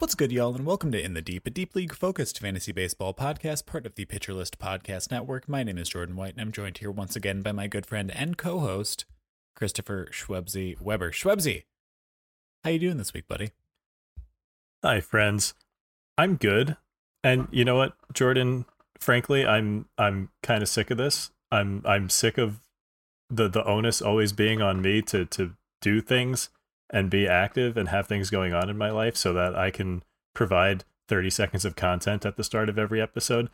What's good, y'all, and welcome to In the Deep, a deep league focused fantasy baseball podcast, part of the Pitcher List Podcast Network. My name is Jordan White, and I'm joined here once again by my good friend and co-host, Christopher Shwebsi Weber. Shwebsi, how you doing this week, buddy? Hi, friends. I'm good. And you know what, Jordan, frankly, I'm I'm kind of sick of this. I'm I'm sick of the the onus always being on me to to do things and be active and have things going on in my life so that I can provide 30 seconds of content at the start of every episode.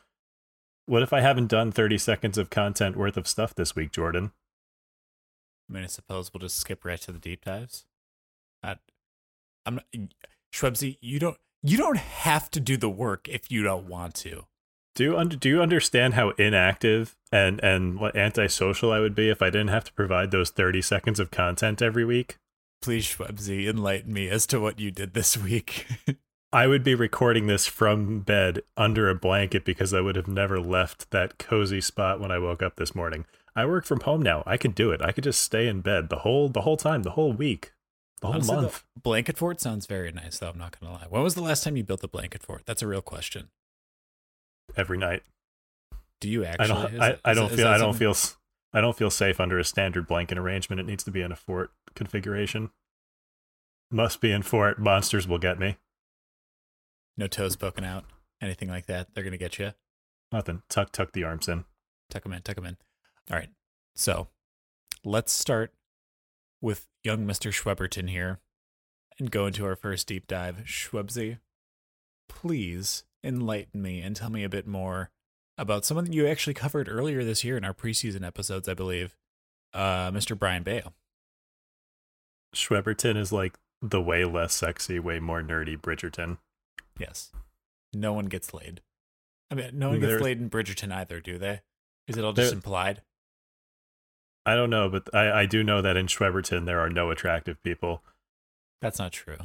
What if I haven't done 30 seconds of content worth of stuff this week, Jordan? I mean, I suppose we'll just skip right to the deep dives. I, I'm not, you don't you don't have to do the work if you don't want to. Do you, under, do you understand how inactive and, and what antisocial I would be if I didn't have to provide those 30 seconds of content every week? Please, Shwebsi, enlighten me as to what you did this week. I would be recording this from bed under a blanket because I would have never left that cozy spot when I woke up this morning. I work from home now. I can do it. I could just stay in bed the whole the whole time, the whole week, the whole Honestly, month. The blanket fort sounds very nice, though. I'm not gonna lie. When was the last time you built a blanket fort? That's a real question. Every night. Do you actually? I don't. Is I, it- I don't it- is feel. that I don't something- feel. s- I don't feel safe under a standard blanket arrangement. It needs to be in a fort configuration. Must be in for it. Monsters will get me. No toes poking out, anything like that. They're gonna get you. Nothing. Tuck tuck the arms in. Tuck them in. Tuck them in. All right. So, let's start with young Mister Schweberton here, and go into our first deep dive. Shwebsi, please enlighten me and tell me a bit more about someone that you actually covered earlier this year in our preseason episodes, I believe. Uh, Mr. Brayan Bello. Schweberton is like the way less sexy, way more nerdy Bridgerton. Yes. No one gets laid. I mean, no one gets There- laid in Bridgerton either, do they? Is it all just There- implied? I don't know, but I, I do know that in Schweberton there are no attractive people, That's not true.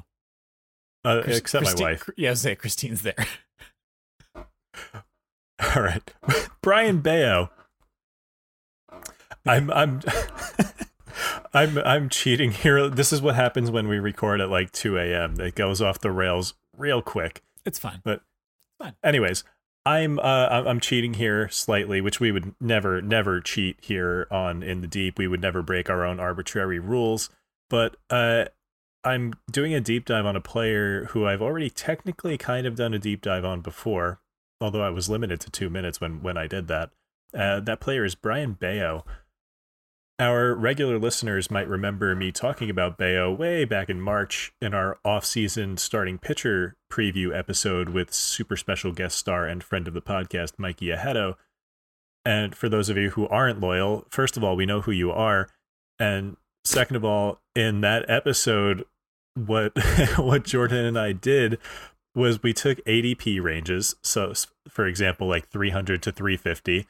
uh, Chris- except Christi- my wife. Yeah, I was say Christine's there. All right, Brayan Bello. I'm I'm I'm I'm cheating here. This is what happens when we record at like 2 a.m. It goes off the rails real quick. It's fine. But Fine. anyways, I'm uh I'm cheating here slightly, which we would never never cheat here on in the deep. We would never break our own arbitrary rules. But uh I'm doing a deep dive on a player who I've already technically kind of done a deep dive on before, although I was limited to two minutes when when I did that. Uh, that player is Brayan Bello. Our regular listeners might remember me talking about Bello way back in March in our off-season starting pitcher preview episode with super special guest star and friend of the podcast Mikey Ajeto. And for those of you who aren't loyal, first of all, we know who you are, and second of all, in that episode, what what Jordan and I did was we took ADP ranges. So, for example, like 300 to 350,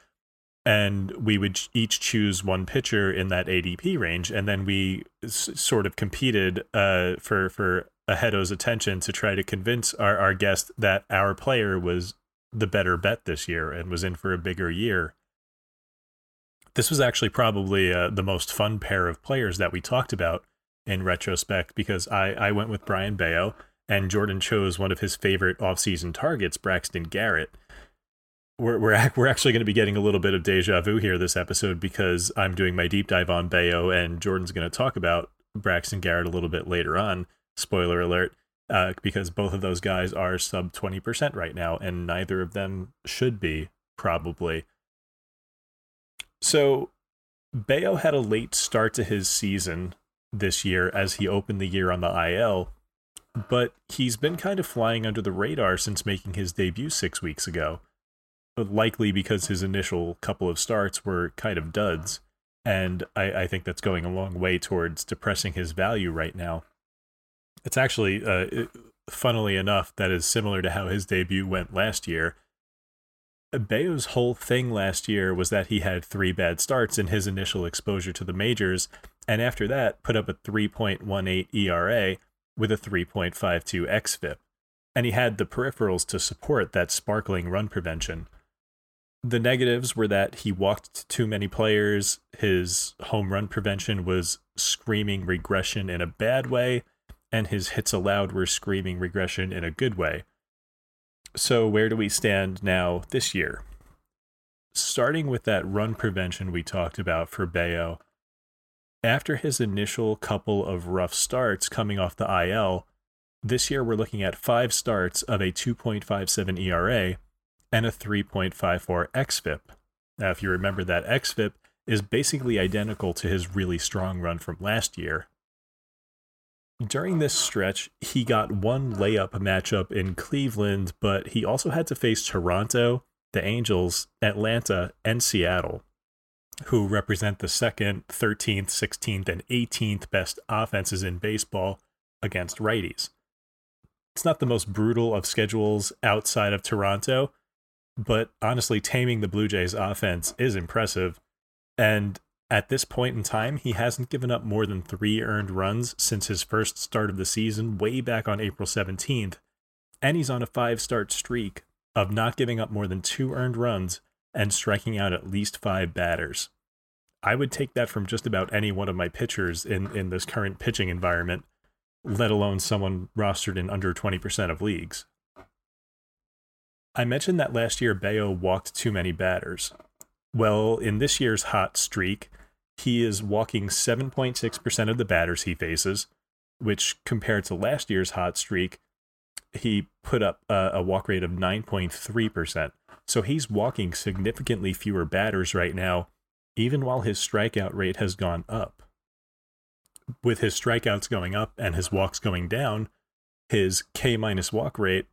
and we would each choose one pitcher in that ADP range, and then we s- sort of competed uh, for for Ajeto's attention to try to convince our, our guest that our player was the better bet this year and was in for a bigger year. This was actually probably uh, the most fun pair of players that we talked about in retrospect because I, I went with Brayan Bello and Jordan chose one of his favorite offseason targets, Braxton Garrett. We're, we're, we're actually going to be getting a little bit of deja vu here this episode because I'm doing my deep dive on Bello and Jordan's going to talk about Braxton Garrett a little bit later on. Spoiler alert, uh, because both of those guys are sub 20% right now, and neither of them should be, probably. So Bello had a late start to his season this year as he opened the year on the IL, but he's been kind of flying under the radar since making his debut six weeks ago. Likely because his initial couple of starts were kind of duds, and I, I think that's going a long way towards depressing his value right now. It's actually, uh, funnily enough, that is similar to how his debut went last year. Bello's whole thing last year was that he had three bad starts in his initial exposure to the majors, and after that, put up a 3.18 ERA with a 3.52 xFIP. And he had the peripherals to support that sparkling run prevention. The negatives were that he walked too many players, his home run prevention was screaming regression in a bad way, and his hits allowed were screaming regression in a good way. So, where do we stand now this year? Starting with that run prevention we talked about for Bello, after his initial couple of rough starts coming off the IL, this year we're looking at five starts of a 2.57 ERA and a 3.54 xFIP. Now, if you remember that xFIP is basically identical to his really strong run from last year, during this stretch, he got one layup matchup in Cleveland, but he also had to face Toronto, the Angels, Atlanta, and Seattle, who represent the second, 13th, 16th, and 18th best offenses in baseball against righties. It's not the most brutal of schedules outside of Toronto, but honestly, taming the Blue Jays offense is impressive. And at this point in time, he hasn't given up more than three earned runs since his first start of the season, way back on April 17th. And he's on a five start streak of not giving up more than two earned runs and striking out at least five batters. I would take that from just about any one of my pitchers in, in this current pitching environment, let alone someone rostered in under 20% of leagues. I mentioned that last year Bello walked too many batters. Well, in this year's hot streak, he is walking 7.6% of the batters he faces, which compared to last year's hot streak, he put up a, a walk rate of 9.3%. So he's walking significantly fewer batters right now, even while his strikeout rate has gone up. With his strikeouts going up and his walks going down, his K minus walk rate,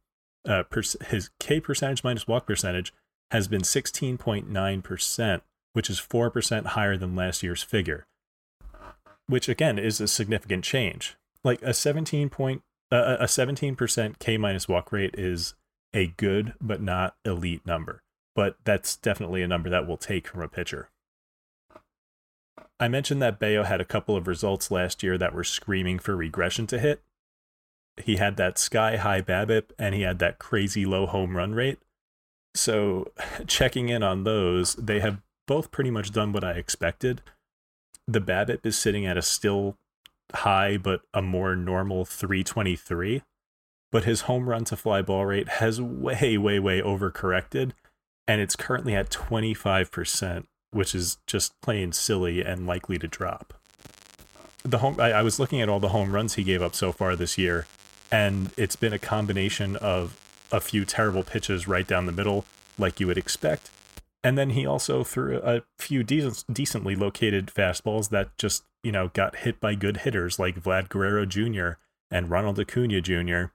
uh, per- his K percentage minus walk percentage has been 16.9% which is 4% higher than last year's figure, which again is a significant change. Like a 17 point, uh, a 17% K minus walk rate is a good but not elite number, but that's definitely a number that we'll take from a pitcher. I mentioned that Bello had a couple of results last year that were screaming for regression to hit. He had that sky high BABIP and he had that crazy low home run rate. So, checking in on those, they have both pretty much done what I expected. The BABIP is sitting at a still high but a more normal 323, but his home run to fly ball rate has way, way, way overcorrected, and it's currently at 25%, which is just plain silly and likely to drop. The home I, I was looking at all the home runs he gave up so far this year, and it's been a combination of a few terrible pitches right down the middle, like you would expect, and then he also threw a few decent, decently located fastballs that just, you know, got hit by good hitters like Vlad Guerrero Jr. and Ronald Acuna Jr.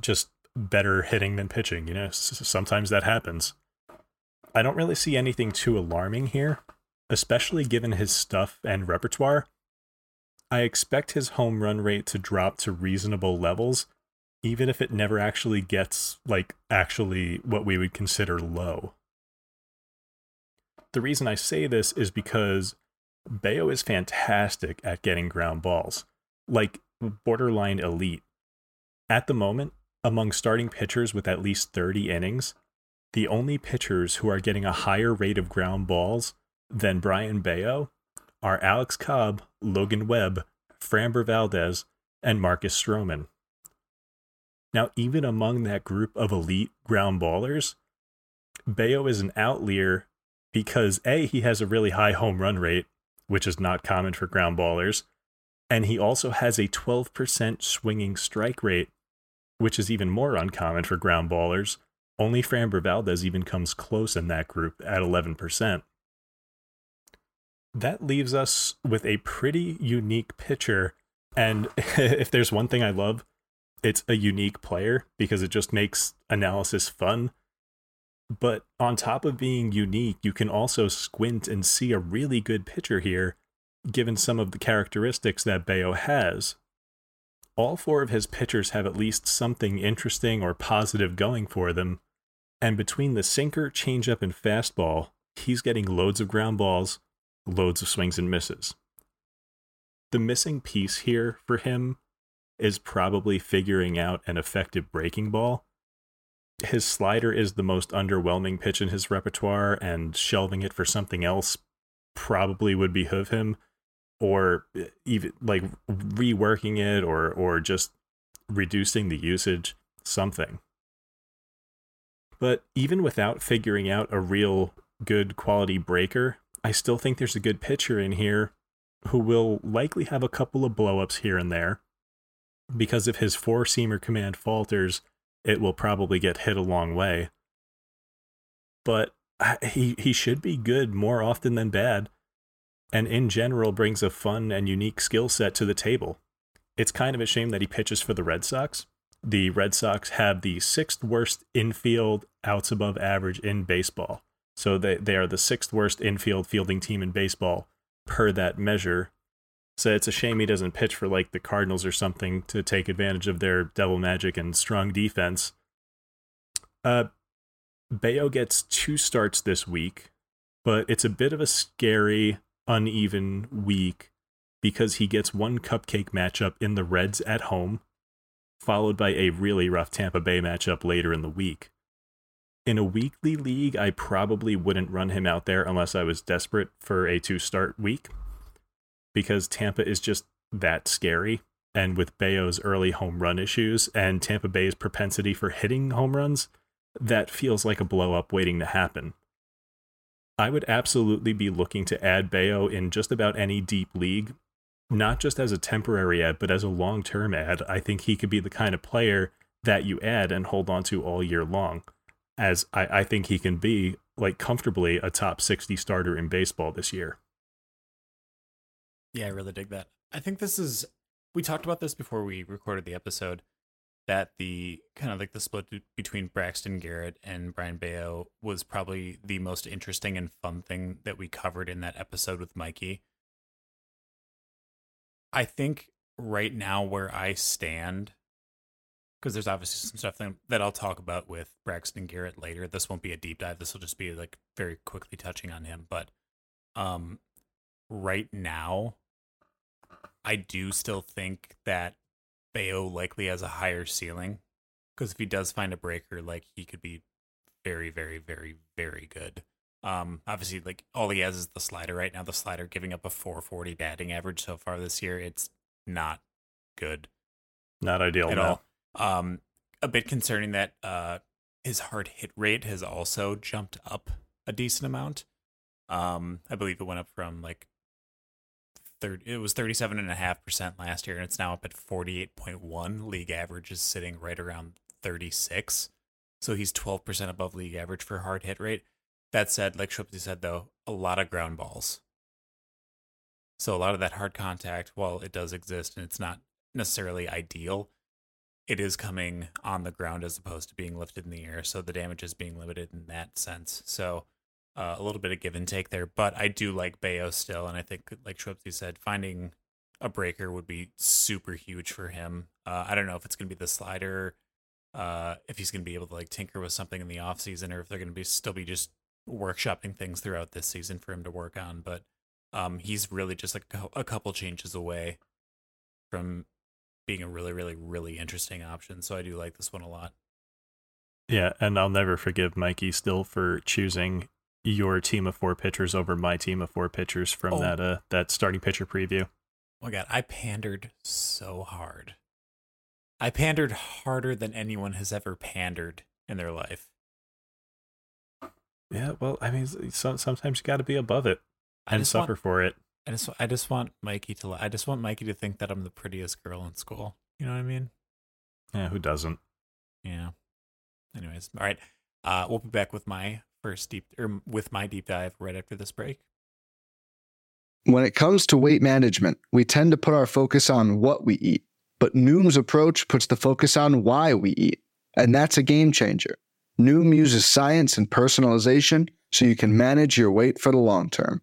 Just better hitting than pitching, you know, sometimes that happens. I don't really see anything too alarming here, especially given his stuff and repertoire. I expect his home run rate to drop to reasonable levels, even if it never actually gets, like, actually what we would consider low the reason I say this is because Bello is fantastic at getting ground balls, like borderline elite. At the moment, among starting pitchers with at least 30 innings, the only pitchers who are getting a higher rate of ground balls than Brayan Bello are Alex Cobb, Logan Webb, Framber Valdez, and Marcus Stroman. Now, even among that group of elite ground ballers, Bello is an outlier because A, he has a really high home run rate, which is not common for ground ballers. And he also has a 12% swinging strike rate, which is even more uncommon for ground ballers. Only Framber Valdez even comes close in that group at 11%. That leaves us with a pretty unique pitcher. And if there's one thing I love, it's a unique player because it just makes analysis fun. But on top of being unique, you can also squint and see a really good pitcher here, given some of the characteristics that Bello has. All four of his pitchers have at least something interesting or positive going for them. And between the sinker, changeup, and fastball, he's getting loads of ground balls, loads of swings and misses. The missing piece here for him is probably figuring out an effective breaking ball. His slider is the most underwhelming pitch in his repertoire, and shelving it for something else probably would behoove him, or eh, even like reworking it, or or just reducing the usage, something. But even without figuring out a real good quality breaker, I still think there's a good pitcher in here who will likely have a couple of blowups here and there. Because if his four seamer command falters, it will probably get hit a long way. But he he should be good more often than bad, and in general brings a fun and unique skill set to the table. It's kind of a shame that he pitches for the Red Sox. The Red Sox have the sixth worst infield outs above average in baseball. So they, they are the sixth worst infield fielding team in baseball per that measure. So it's a shame he doesn't pitch for like the Cardinals or something to take advantage of their devil magic and strong defense. Uh, Bello gets two starts this week, but it's a bit of a scary, uneven week because he gets one cupcake matchup in the Reds at home, followed by a really rough Tampa Bay matchup later in the week in a weekly league, I probably wouldn't run him out there unless I was desperate for a two start week because Tampa is just that scary. And with Bello's early home run issues and Tampa Bay's propensity for hitting home runs, that feels like a blow up waiting to happen. I would absolutely be looking to add Bello in just about any deep league, not just as a temporary ad, but as a long term ad. I think he could be the kind of player that you add and hold on to all year long as I, I think he can be like comfortably a top 60 starter in baseball this year. Yeah, I really dig that. I think this is we talked about this before we recorded the episode that the kind of like the split between Braxton Garrett and Brayan Bello was probably the most interesting and fun thing that we covered in that episode with Mikey. I think right now where I stand because there's obviously some stuff that, that I'll talk about with Braxton Garrett later. This won't be a deep dive. This will just be like very quickly touching on him. But um, right now, I do still think that Bello likely has a higher ceiling because if he does find a breaker, like he could be very, very, very, very good. Um, obviously, like all he has is the slider right now. The slider giving up a 440 batting average so far this year. It's not good. Not ideal at no. all. Um, a bit concerning that uh, his hard hit rate has also jumped up a decent amount. Um, I believe it went up from like 30, it was 37.5% last year, and it's now up at 48.1. League average is sitting right around 36. So he's 12% above league average for hard hit rate. That said, like Shwebsi said, though, a lot of ground balls. So a lot of that hard contact, while it does exist and it's not necessarily ideal, it is coming on the ground as opposed to being lifted in the air. So the damage is being limited in that sense. So uh, a little bit of give and take there. But I do like Bello still. And I think, like Shwebsi said, finding a breaker would be super huge for him. Uh, I don't know if it's going to be the slider, uh, if he's going to be able to like tinker with something in the off season, or if they're going to be still be just workshopping things throughout this season for him to work on. But um, he's really just like a couple changes away from being a really, really, really interesting option. So I do like this one a lot. Yeah, and I'll never forgive Mikey still for choosing your team of four pitchers over my team of four pitchers from oh. that uh that starting pitcher preview. Oh my god, I pandered so hard. I pandered harder than anyone has ever pandered in their life. Yeah, well, I mean, so, sometimes you got to be above it and suffer want, for it. I just I just want Mikey to I just want Mikey to think that I'm the prettiest girl in school. You know what I mean? Yeah, who doesn't? Yeah. Anyways, all right. Uh, we'll be back with my first deep or with my deep dive right after this break. When it comes to weight management, we tend to put our focus on what we eat, but Noom's approach puts the focus on why we eat, and that's a game changer. Noom uses science and personalization so you can manage your weight for the long term.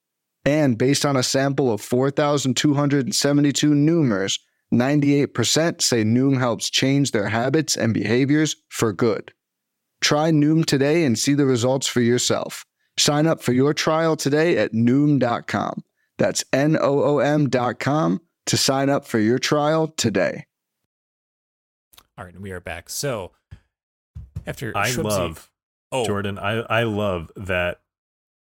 And based on a sample of 4,272 Noomers, 98% say Noom helps change their habits and behaviors for good. Try Noom today and see the results for yourself. Sign up for your trial today at Noom.com. That's N O O M.com to sign up for your trial today. All right, and we are back. So after I Shwebsi- love oh, Jordan. I I love that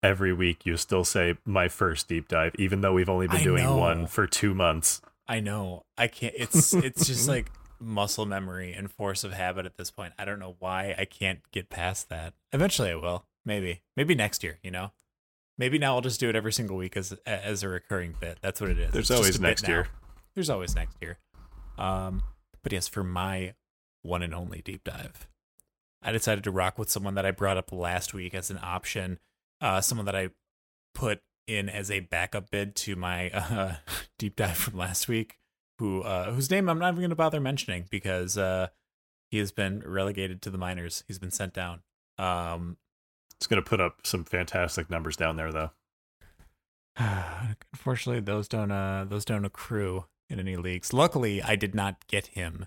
every week you still say my first deep dive, even though we've only been I doing know. one for two months. I know. I can't. It's it's just like muscle memory and force of habit at this point. I don't know why I can't get past that. Eventually, I will. Maybe. Maybe next year. You know. Maybe now I'll just do it every single week as as a recurring bit. That's what it is. There's It's always next year. There's always next year. Um, but yes, for my one and only deep dive, I decided to rock with someone that I brought up last week as an option. Uh, someone that I put in as a backup bid to my uh, deep dive from last week, who uh, whose name I'm not even going to bother mentioning because uh, he has been relegated to the minors. He's been sent down. Um, It's gonna put up some fantastic numbers down there, though. unfortunately, those don't uh, those don't accrue in any leagues. Luckily, I did not get him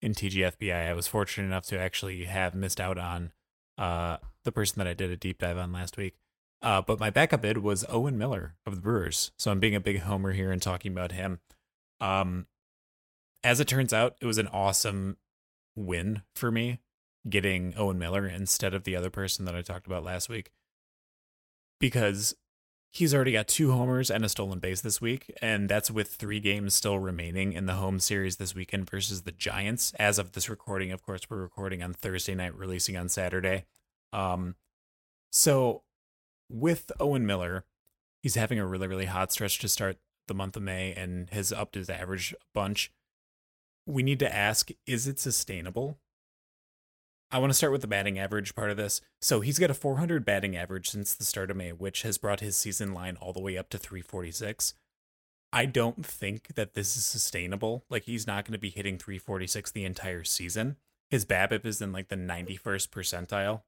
in TGFBI. I was fortunate enough to actually have missed out on uh, the person that I did a deep dive on last week. Uh, but my backup bid was Owen Miller of the Brewers. So I'm being a big homer here and talking about him. Um, as it turns out, it was an awesome win for me getting Owen Miller instead of the other person that I talked about last week because he's already got two homers and a stolen base this week, and that's with three games still remaining in the home series this weekend versus the Giants. As of this recording, of course, we're recording on Thursday night, releasing on Saturday. Um, so with Owen Miller, he's having a really, really hot stretch to start the month of May and has upped his average a bunch. We need to ask is it sustainable? I want to start with the batting average part of this. So he's got a 400 batting average since the start of May, which has brought his season line all the way up to 346. I don't think that this is sustainable. Like he's not going to be hitting 346 the entire season. His BABIP is in like the 91st percentile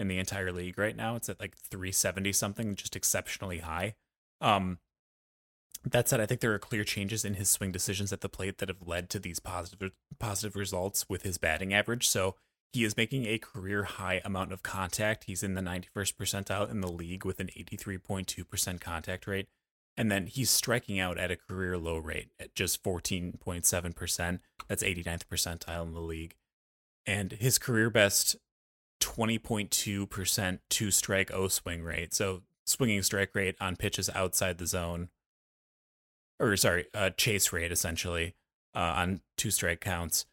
in the entire league right now. It's at like 370 something, just exceptionally high. Um that said, I think there are clear changes in his swing decisions at the plate that have led to these positive positive results with his batting average. So he is making a career high amount of contact. He's in the 91st percentile in the league with an 83.2% contact rate. And then he's striking out at a career low rate at just 14.7%. That's 89th percentile in the league. And his career best 20.2% two strike O swing rate. So swinging strike rate on pitches outside the zone, or sorry, uh, chase rate essentially uh, on two strike counts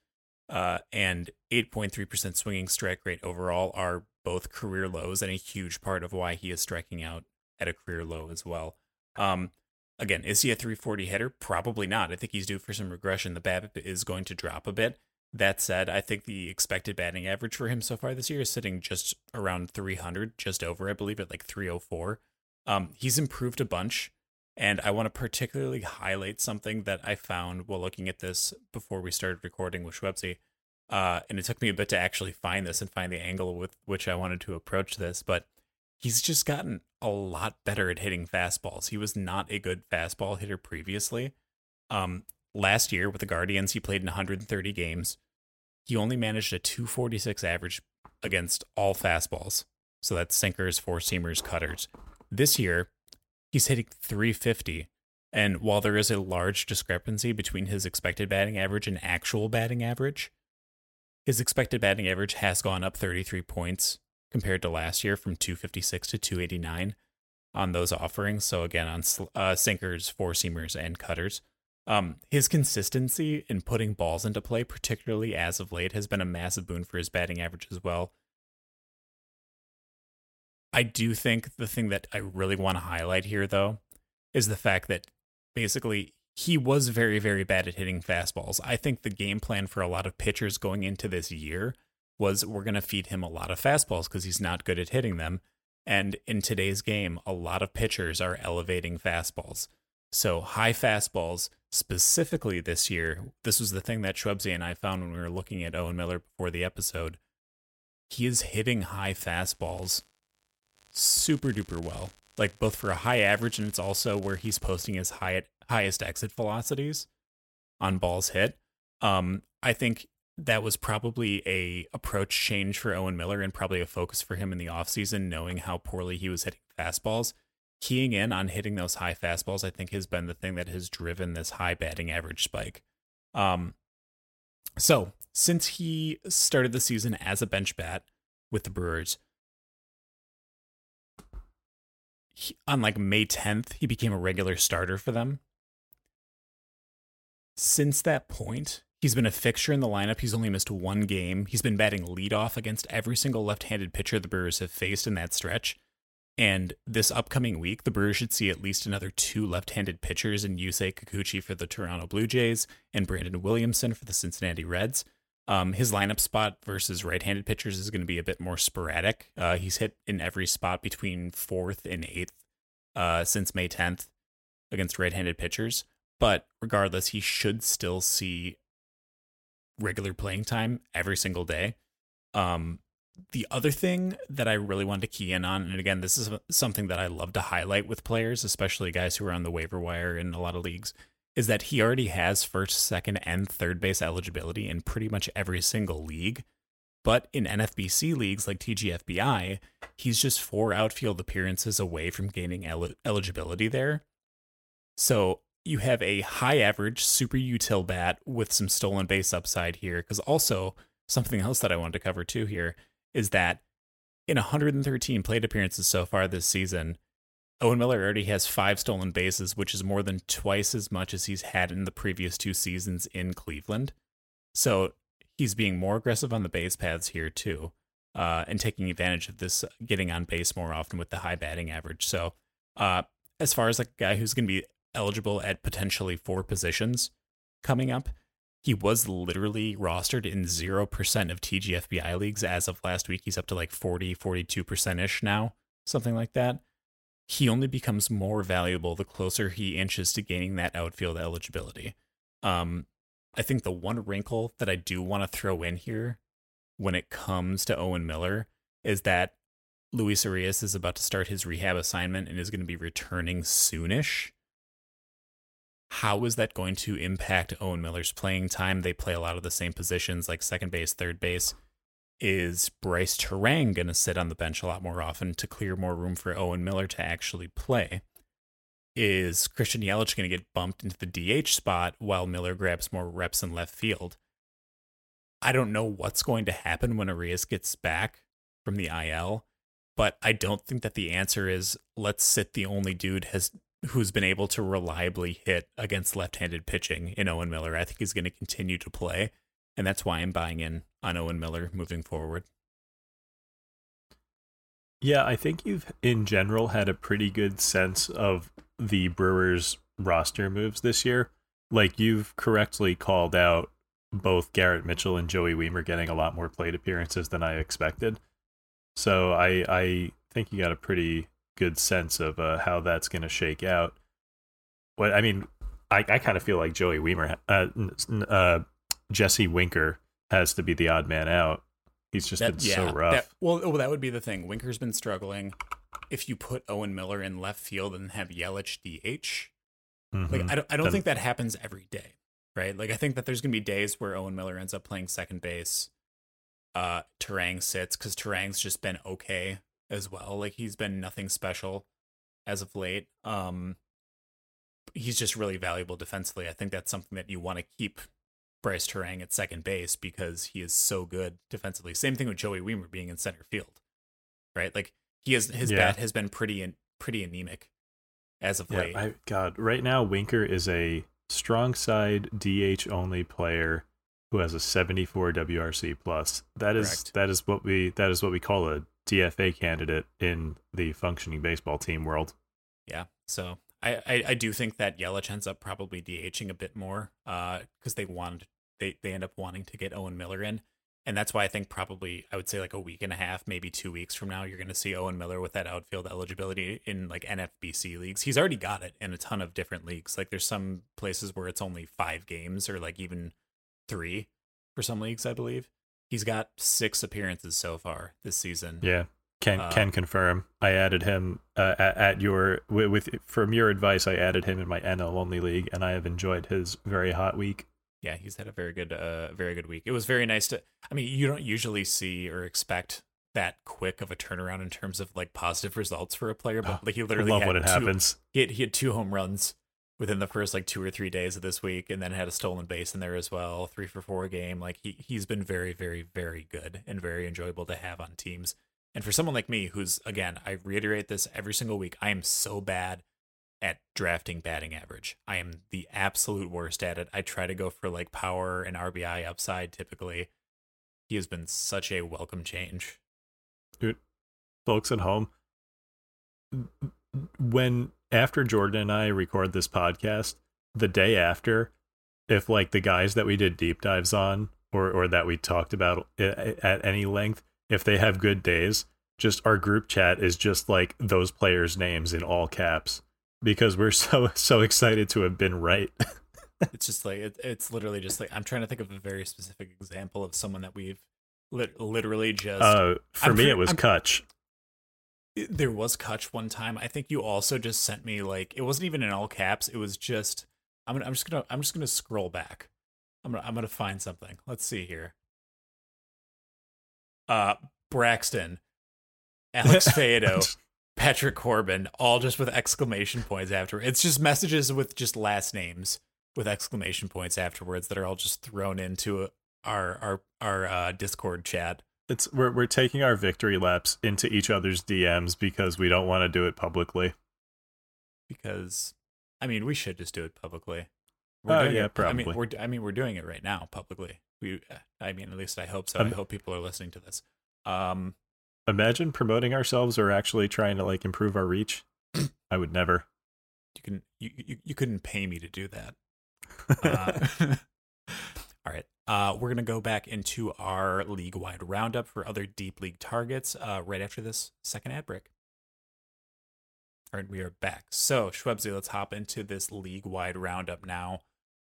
uh, and 8.3% swinging strike rate overall are both career lows and a huge part of why he is striking out at a career low as well. Um, again, is he a 340 hitter? Probably not. I think he's due for some regression. The BABIP is going to drop a bit. That said, I think the expected batting average for him so far this year is sitting just around 300, just over, I believe, at like 304. Um, he's improved a bunch. And I want to particularly highlight something that I found while looking at this before we started recording with Shwebsi. Uh, and it took me a bit to actually find this and find the angle with which I wanted to approach this. But he's just gotten a lot better at hitting fastballs. He was not a good fastball hitter previously. Um, last year with the Guardians, he played in 130 games. He only managed a 246 average against all fastballs. So that's sinkers, four seamers, cutters. This year, he's hitting 350. And while there is a large discrepancy between his expected batting average and actual batting average, his expected batting average has gone up 33 points compared to last year from 256 to 289 on those offerings. So again, on uh, sinkers, four seamers, and cutters. Um, his consistency in putting balls into play, particularly as of late, has been a massive boon for his batting average as well. I do think the thing that I really want to highlight here, though, is the fact that basically he was very, very bad at hitting fastballs. I think the game plan for a lot of pitchers going into this year was we're going to feed him a lot of fastballs because he's not good at hitting them. And in today's game, a lot of pitchers are elevating fastballs. So high fastballs, specifically this year, this was the thing that Shwebsi and I found when we were looking at Owen Miller before the episode. He is hitting high fastballs super duper well. Like both for a high average and it's also where he's posting his high, highest exit velocities on balls hit. Um, I think that was probably a approach change for Owen Miller and probably a focus for him in the offseason, knowing how poorly he was hitting fastballs. Keying in on hitting those high fastballs, I think, has been the thing that has driven this high batting average spike. Um, so since he started the season as a bench bat with the Brewers, he, on like May 10th, he became a regular starter for them. Since that point, he's been a fixture in the lineup. He's only missed one game. He's been batting leadoff against every single left handed pitcher the Brewers have faced in that stretch. And this upcoming week, the Brewers should see at least another two left handed pitchers in Yusei Kikuchi for the Toronto Blue Jays and Brandon Williamson for the Cincinnati Reds. Um, his lineup spot versus right-handed pitchers is going to be a bit more sporadic. Uh, he's hit in every spot between fourth and eighth uh, since May 10th against right-handed pitchers. But regardless, he should still see regular playing time every single day. Um, the other thing that I really wanted to key in on, and again, this is something that I love to highlight with players, especially guys who are on the waiver wire in a lot of leagues, is that he already has first, second, and third base eligibility in pretty much every single league. But in NFBC leagues like TGFBI, he's just four outfield appearances away from gaining el- eligibility there. So you have a high average super util bat with some stolen base upside here. Because also, something else that I wanted to cover too here is that in 113 plate appearances so far this season, Owen Miller already has five stolen bases, which is more than twice as much as he's had in the previous two seasons in Cleveland. So he's being more aggressive on the base paths here too, uh, and taking advantage of this getting on base more often with the high batting average. So, uh, as far as a guy who's going to be eligible at potentially four positions coming up, he was literally rostered in 0% of TGFBI leagues as of last week. He's up to like 40, 42% ish now, something like that he only becomes more valuable the closer he inches to gaining that outfield eligibility. Um, I think the one wrinkle that I do want to throw in here when it comes to Owen Miller is that Luis Urias is about to start his rehab assignment and is going to be returning soonish. How is that going to impact Owen Miller's playing time? They play a lot of the same positions like second base, third base is Brice Turang going to sit on the bench a lot more often to clear more room for Owen Miller to actually play? Is Christian Yelich going to get bumped into the DH spot while Miller grabs more reps in left field? I don't know what's going to happen when Urias gets back from the IL, but I don't think that the answer is let's sit the only dude has who's been able to reliably hit against left-handed pitching in Owen Miller. I think he's going to continue to play and that's why I'm buying in on Owen Miller moving forward. Yeah, I think you've in general had a pretty good sense of the Brewers roster moves this year. Like you've correctly called out both Garrett Mitchell and Joey Wiemer getting a lot more plate appearances than I expected. So I I think you got a pretty good sense of uh, how that's going to shake out. What I mean, I, I kind of feel like Joey Wiemer, uh, uh, Jesse Winker has to be the odd man out. He's just that, been yeah, so rough. That, well, well, that would be the thing. Winker's been struggling. If you put Owen Miller in left field and have Yelich DH, mm-hmm. like I don't, I don't then, think that happens every day, right? Like I think that there's gonna be days where Owen Miller ends up playing second base. Uh, Turang sits because Turang's just been okay as well. Like he's been nothing special as of late. Um, he's just really valuable defensively. I think that's something that you want to keep Brice Turang at second base because he is so good defensively. Same thing with Joey Wiemer being in center field, right? Like he has his yeah. bat has been pretty and pretty anemic as of yeah, late. I, God, right now Winker is a strong side DH only player who has a 74 WRC plus. That is Correct. that is what we that is what we call a DFA candidate in the functioning baseball team world. Yeah. So I, I, I do think that Yelich ends up probably DHing a bit more uh, because they wanted they, they end up wanting to get Owen Miller in. And that's why I think probably I would say like a week and a half, maybe two weeks from now, you're going to see Owen Miller with that outfield eligibility in like NFBC leagues. He's already got it in a ton of different leagues. Like there's some places where it's only five games or like even three for some leagues, I believe. He's got six appearances so far this season. Yeah. Can Uh, can confirm. I added him uh, at, at your with, with from your advice. I added him in my NL only league, and I have enjoyed his very hot week. yeah, he's had a very good, uh, very good week. It was very nice to. I mean, you don't usually see or expect that quick of a turnaround in terms of like positive results for a player, but Oh, like he I literally love had when it two, happens. He had, he had two home runs within the first like two or three days of this week, and then had a stolen base in there as well, three for four game. Like he he's been very, very, very good and very enjoyable to have on teams. And for someone like me, who's again, I reiterate this every single week, I am so bad at drafting batting average. I am the absolute worst at it. I try to go for like power and RBI upside typically. He has been such a welcome change. Dude, folks at home when after jordan and i record this podcast the day after if like the guys that we did deep dives on or or that we talked about at any length if they have good days just our group chat is just like those players names in all caps because we're so so excited to have been right It's just like it, it's literally just like I'm trying to think of a very specific example of someone that we've lit, literally just uh for I'm me pre- it was I'm- Kutch. There was Kutch one time. I think you also just sent me like it wasn't even in all caps. It was just I'm gonna I'm just gonna I'm just gonna scroll back. I'm gonna I'm gonna find something. Let's see here. Uh Braxton, Alex Faedo, Patrick Corbin, all just with exclamation points after. It's just messages with just last names with exclamation points afterwards that are all just thrown into our our our uh, Discord chat. It's we're we're taking our victory laps into each other's DMs because we don't want to do it publicly. because I mean we should just do it publicly. Oh, doing yeah, it, I mean we're I mean we're doing it right now publicly. We I mean at least I hope so. Um, I hope people are listening to this. Um Imagine promoting ourselves or actually trying to like improve our reach. I would never. you can you you, you couldn't pay me to do that. Uh, all right. Uh, we're gonna go back into our league-wide roundup for other deep league targets uh, right after this second ad break. All right, we are back. So Shwebsi, let's hop into this league-wide roundup now.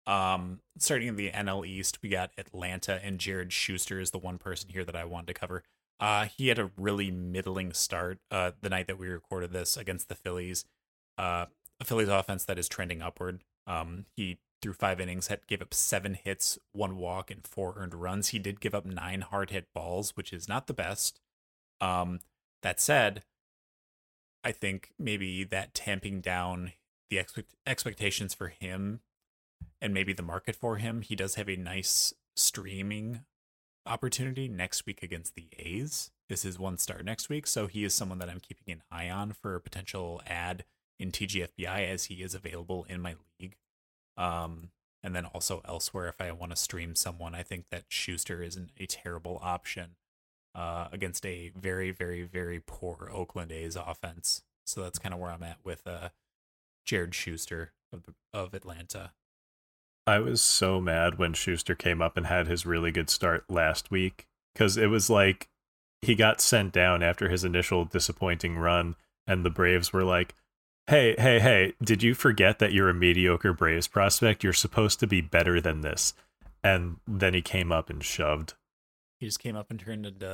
Um, starting in the NL East, we got Atlanta and Jared Shuster is the one person here that I wanted to cover. Uh, he had a really middling start uh, the night that we recorded this against the Phillies. Uh, a Phillies offense that is trending upward. Um, he threw five innings, had gave up seven hits, one walk, and four earned runs. He did give up nine hard hit balls, which is not the best. Um, that said, I think maybe that tamping down the expect- expectations for him and maybe the market for him. He does have a nice streaming opportunity next week against the A's. This is one start next week, so he is someone that I'm keeping an eye on for a potential ad in TGFBI as he is available in my league. Um, and then also elsewhere, if I want to stream someone, I think that Shuster isn't a terrible option uh, against a very, very, very poor Oakland A's offense. So that's kind of where I'm at with uh, Jared Shuster of the, of Atlanta. I was so mad when Shuster came up and had his really good start last week because it was like he got sent down after his initial disappointing run, and the Braves were like, "Hey, hey, hey! Did you forget that you're a mediocre Braves prospect? You're supposed to be better than this." And then he came up and shoved He just came up and turned into,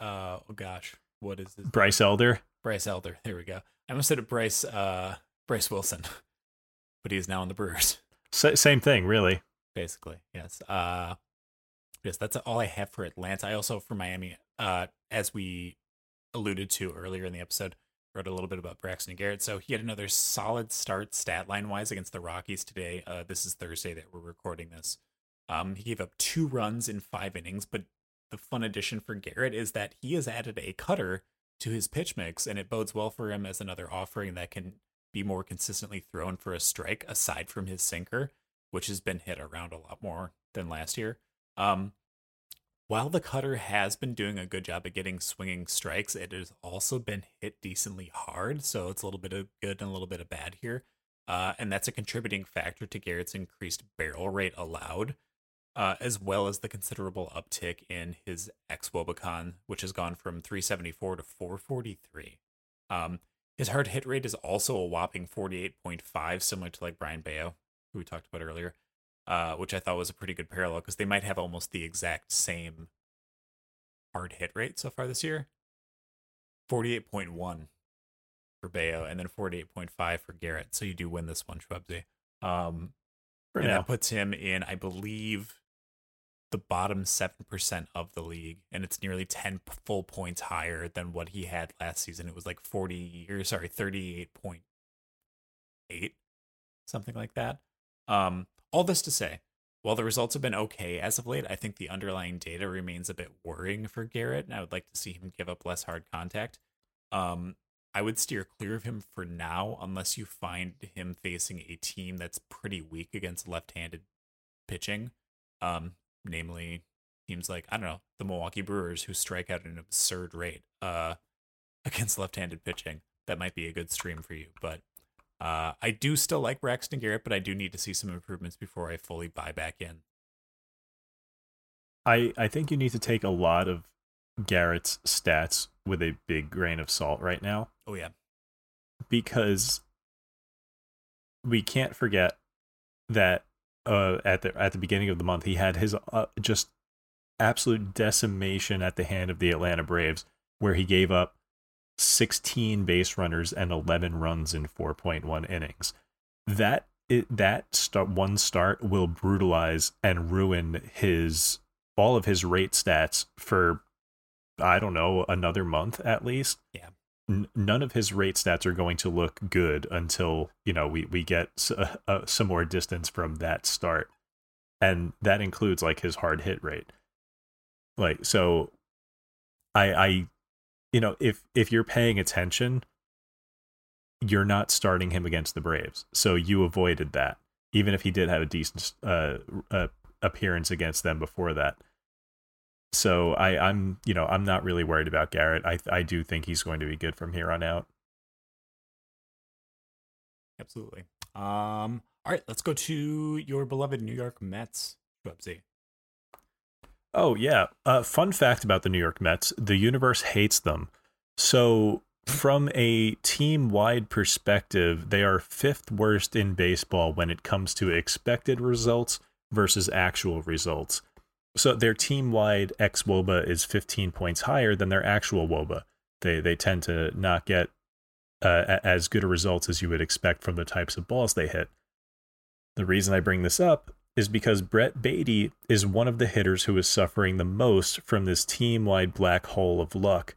uh, oh gosh, what is this? Bryce Elder. Bryce Elder. There we go. I almost said Bryce, uh, Bryse Wilson, but he is now in the Brewers. Sa- same thing, really. basically. Yes. Uh yes, that's all I have for Atlanta. I also for Miami, uh, as we alluded to earlier in the episode, wrote a little bit about Braxton Garrett. So he had another solid start stat line wise against the Rockies today. Uh this is Thursday that we're recording this. Um he gave up two runs in five innings, but the fun addition for Garrett is that he has added a cutter to his pitch mix and it bodes well for him as another offering that can be more consistently thrown for a strike aside from his sinker, which has been hit around a lot more than last year. Um, while the cutter has been doing a good job of getting swinging strikes, it has also been hit decently hard. So it's a little bit of good and a little bit of bad here. Uh, and that's a contributing factor to Garrett's increased barrel rate allowed, uh, as well as the considerable uptick in his xwOBACON, which has gone from 374 to 443. Um, his hard hit rate is also a whopping 48.5, similar to like Brayan Bello, who we talked about earlier uh, which I thought was a pretty good parallel because they might have almost the exact same hard hit rate so far this year. 48.1 for Bello and then 48.5 for Garrett. So you do win this one, Shwebsi. Um, and now. that puts him in, I believe, the bottom 7% of the league. And it's nearly 10 full points higher than what he had last season. It was like 40, or sorry, 38.8, something like that. Um, all this to say, while the results have been okay as of late, I think the underlying data remains a bit worrying for Garrett, and I would like to see him give up less hard contact. Um, I would steer clear of him for now unless you find him facing a team that's pretty weak against left-handed pitching. Um, namely teams like, I don't know, the Milwaukee Brewers who strike out at an absurd rate uh against left-handed pitching. That might be a good stream for you, but uh, I do still like Braxton Garrett, but I do need to see some improvements before I fully buy back in. I I think you need to take a lot of Garrett's stats with a big grain of salt right now. Oh yeah. Because we can't forget that uh, at the at the beginning of the month he had his uh, just absolute decimation at the hand of the Atlanta Braves where he gave up 16 base runners and 11 runs in 4.1 innings. That it, that start one start will brutalize and ruin his all of his rate stats for I don't know another month at least. Yeah. N- none of his rate stats are going to look good until you know we we get s- uh, uh, some more distance from that start, and that includes like his hard hit rate. Like so, I I you know, if if you're paying attention, you're not starting him against the Braves. So you avoided that, even if he did have a decent uh, uh, appearance against them before that. So I, I'm, you know, I'm not really worried about Garrett. I, I do think he's going to be good from here on out. Absolutely. Um. All right, let's go to your beloved New York Mets, Bubsy. Oh yeah. Uh, fun fact about the New York Mets: the universe hates them. So, from a team-wide perspective, they are fifth worst in baseball when it comes to expected results versus actual results. So their team-wide xwOBA is 15 points higher than their actual wOBA. They they tend to not get uh, as good a results as you would expect from the types of balls they hit. The reason I bring this up is because Brett Baty is one of the hitters who is suffering the most from this team wide black hole of luck.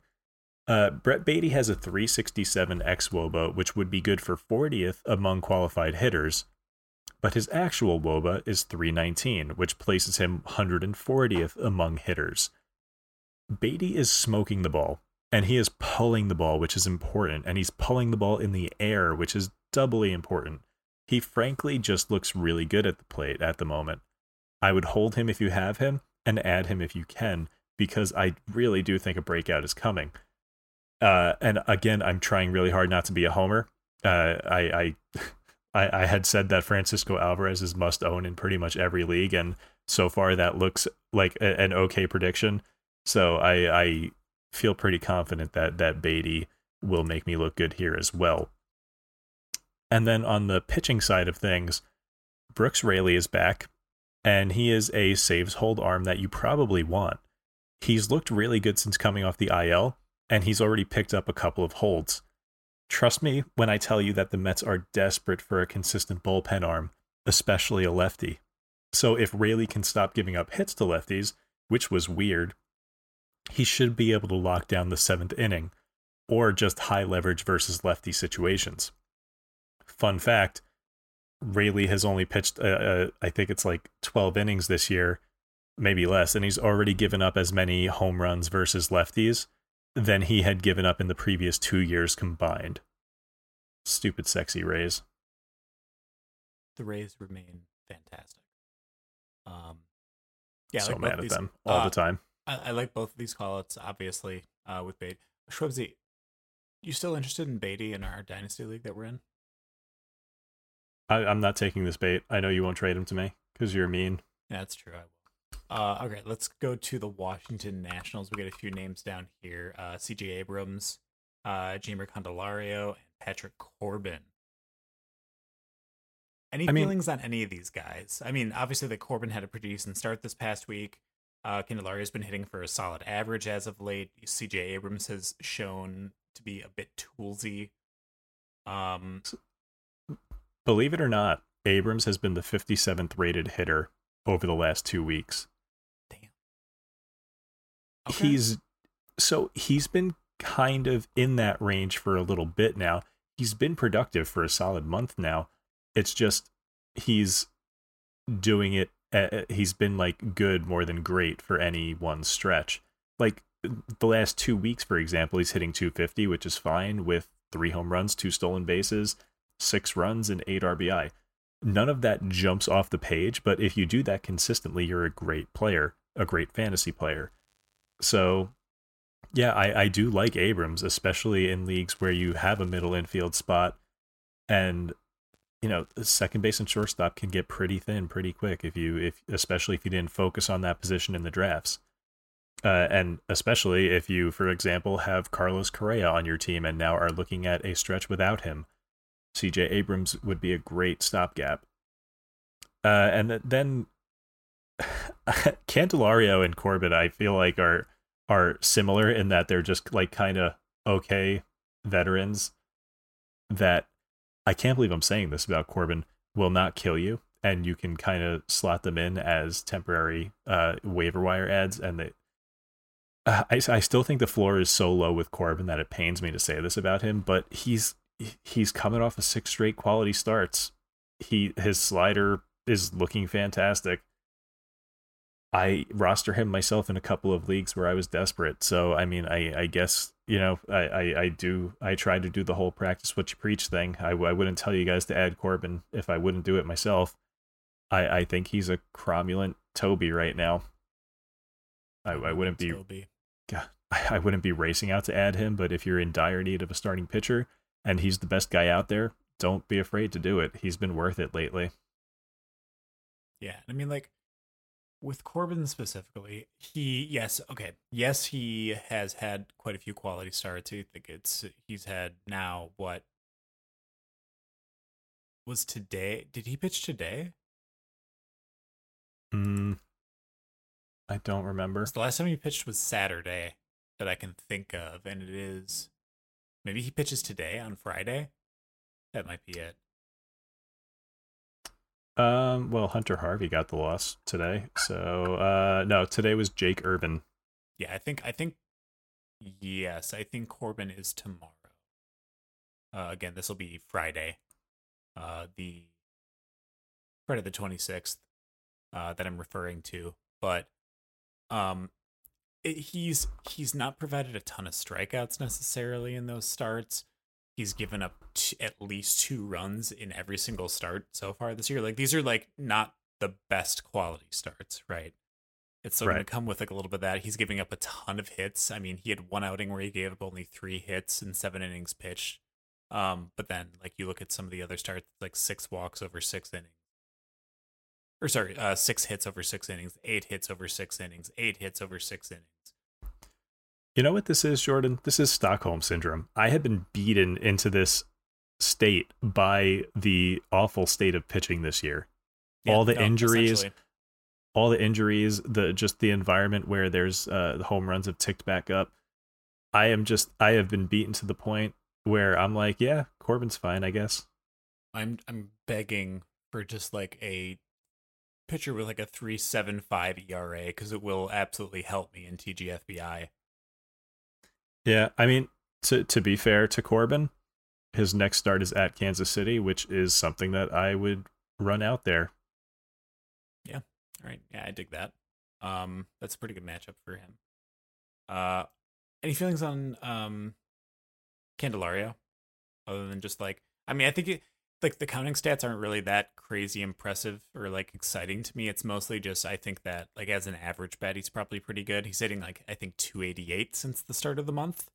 Uh, Brett Baty has a 367 xwOBA, which would be good for 40th among qualified hitters, but his actual wOBA is 319, which places him 140th among hitters. Baty is smoking the ball, and he is pulling the ball, which is important, and he's pulling the ball in the air, which is doubly important. He frankly just looks really good at the plate at the moment. I would hold him if you have him and add him if you can, because I really do think a breakout is coming. Uh, and again, I'm trying really hard not to be a homer. Uh, I, I, I, I had said that Francisco Alvarez is must own in pretty much every league, and so far that looks like a, an okay prediction. So I, I feel pretty confident that that Baty will make me look good here as well. And then on the pitching side of things, Brooks Raley is back, and he is a saves hold arm that you probably want. He's looked really good since coming off the IL, and he's already picked up a couple of holds. Trust me when I tell you that the Mets are desperate for a consistent bullpen arm, especially a lefty. So if Raley can stop giving up hits to lefties, which was weird, he should be able to lock down the seventh inning, or just high leverage versus lefty situations fun fact Raley has only pitched, uh, uh, I think it's like 12 innings this year, maybe less, and he's already given up as many home runs versus lefties than he had given up in the previous two years combined. stupid sexy Rays. The Rays remain fantastic. Um, yeah, so like mad at these- them all uh, the time. I, I like both of these callouts, obviously, uh, with Baty. Shwebsi, you still interested in Baty in our Dynasty League that we're in? I, I'm not taking this bait. I know you won't trade him to me because you're mean. That's true. I will. Uh, okay, let's go to the Washington Nationals. We get a few names down here: uh, C.J. Abrams, uh, Jeimer Candelario, and Patrick Corbin. Any I mean- feelings on any of these guys? I mean, obviously, that Corbin had a pretty decent start this past week. Uh, Candelario's been hitting for a solid average as of late. C.J. Abrams has shown to be a bit toolsy. Um, Believe it or not, Abrams has been the 57th rated hitter over the last two weeks. damn. Okay. He's so he's been kind of in that range for a little bit now. He's been productive for a solid month now. It's just he's doing it. Uh, he's been like good more than great for any one stretch. Like the last two weeks, for example, he's hitting 250, which is fine with three home runs, two stolen bases, six runs, and eight RBI. None of that jumps off the page, but if you do that consistently, you're a great player, a great fantasy player. So, yeah, I, I do like Abrams, especially in leagues where you have a middle infield spot. And, you know, second base and shortstop can get pretty thin pretty quick if you, if especially if you didn't focus on that position in the drafts. Uh, and especially if you, for example, have Carlos Correa on your team and now are looking at a stretch without him. CJ Abrams would be a great stopgap. Uh, and then Candelario and Corbin, I feel like are are similar in that they're just like kind of okay veterans that I can't believe I'm saying this about Corbin will not kill you and you can kind of slot them in as temporary uh, waiver wire ads and they uh, I, I still think the floor is so low with Corbin that it pains me to say this about him, but he's he's coming off of six straight quality starts. He his slider is looking fantastic. I roster him myself in a couple of leagues where I was desperate. So I mean, I I guess you know I I, I do I try to do the whole practice what you preach thing. I I wouldn't tell you guys to add Corbin if I wouldn't do it myself. I I think he's a cromulent Toby right now. I I wouldn't be Toby. God, I wouldn't be racing out to add him, but if you're in dire need of a starting pitcher and he's the best guy out there, don't be afraid to do it. He's been worth it lately. Yeah, I mean, like with Corbin specifically, he yes, okay, yes, he has had quite a few quality starts. I think it's he's had now what was today? Did he pitch today? Mm, I don't remember. 'Cause The last time he pitched was Saturday that I can think of, and it is maybe he pitches today on Friday. That might be it. Um, well, Hunter Harvey got the loss today, so uh, no, today was Jake Irvin. Yeah, I think I think yes, I think Corbin is tomorrow. Uh, again, this will be Friday, uh, the Friday the twenty sixth, uh, that I'm referring to. But um, it, he's he's not provided a ton of strikeouts necessarily in those starts. He's given up t- at least two runs in every single start so far this year. Like these are like not the best quality starts, right? It's still going to come with like a little bit of that. He's giving up a ton of hits. I mean, he had one outing where he gave up only three hits in seven innings pitched. Um, but then like you look at some of the other starts, like six walks over six innings, or sorry, uh, six hits over six innings, eight hits over six innings, eight hits over six innings. You know what this is, Jordan? This is Stockholm syndrome. I have been beaten into this state by the awful state of pitching this year. All the injuries, all the injuries, the just the environment where there's uh, the home runs have ticked back up. I am just I have been beaten to the point where I'm like, yeah, Corbin's fine, I guess. I'm I'm begging for just like a pitcher with like a three seven five ERA because it will absolutely help me in TGFBI. Yeah, I mean, to to be fair to Corbin, his next start is at Kansas City, which is something that I would run out there. Yeah. All right, yeah, I dig that. Um, that's a pretty good matchup for him. Uh, any feelings on um, Candelario, other than just like I mean, I think it, like the counting stats aren't really that crazy impressive or like exciting to me. It's mostly just I think that like as an average bet, he's probably pretty good. He's hitting like I think 288 since the start of the month.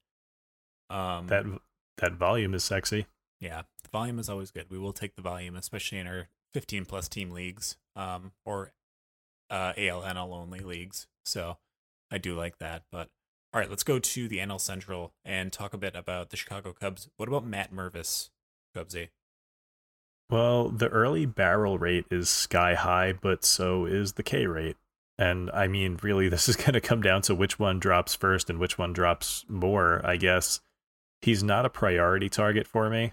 Um, that that volume is sexy. Yeah, the volume is always good. We will take the volume, especially in our 15 plus team leagues, um, or uh, ALNL only leagues. So I do like that. But all right, let's go to the NL Central and talk a bit about the Chicago Cubs. What about Matt Mervis, Cubsy? Well, the early barrel rate is sky high, but so is the K rate. And I mean, really, this is going to come down to which one drops first and which one drops more, I guess. He's not a priority target for me,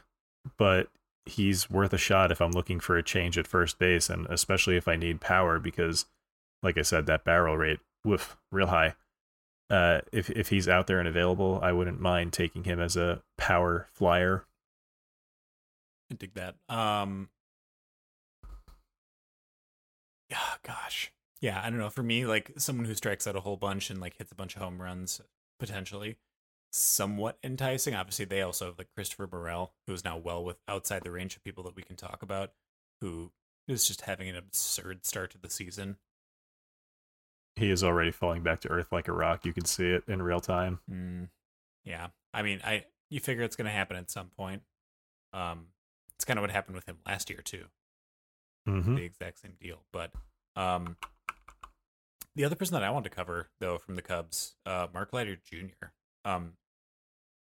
but he's worth a shot if I'm looking for a change at first base, and especially if I need power, because, like I said, that barrel rate, woof, real high. Uh, if if he's out there and available, I wouldn't mind taking him as a power flyer I dig that. Um, yeah, gosh, yeah. I don't know. For me, like someone who strikes out a whole bunch and like hits a bunch of home runs, potentially somewhat enticing. Obviously, they also have like Christopher Morel, who is now well with outside the range of people that we can talk about, who is just having an absurd start to the season. He is already falling back to earth like a rock. You can see it in real time. Mm, yeah, I mean, I you figure it's going to happen at some point. Um, it's kind of what happened with him last year too. Mm-hmm. The exact same deal. But um, the other person that I want to cover though from the Cubs, uh, Mark Leiter Jr. Um,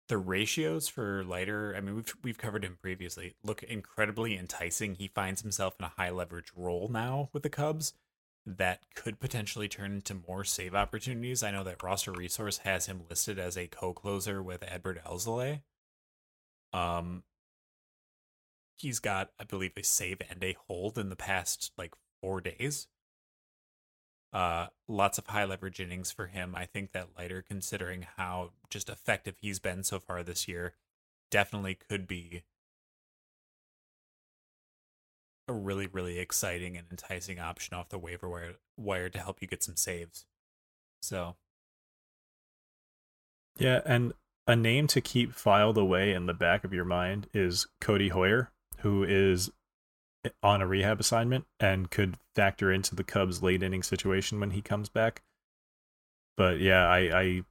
the ratios for Leiter, I mean, we've we've covered him previously. Look incredibly enticing. He finds himself in a high leverage role now with the Cubs that could potentially turn into more save opportunities. I know that roster resource has him listed as a co-closer with Adbert Alzolay. Um, he's got, I believe, a save and a hold in the past like four days. Uh, lots of high leverage innings for him. I think that Leiter, considering how just effective he's been so far this year, definitely could be a really, really exciting and enticing option off the waiver wire, wire to help you get some saves. So, yeah, and a name to keep filed away in the back of your mind is Cody Heuer who is on a rehab assignment and could factor into the Cubs' late inning situation when he comes back. But yeah, I, I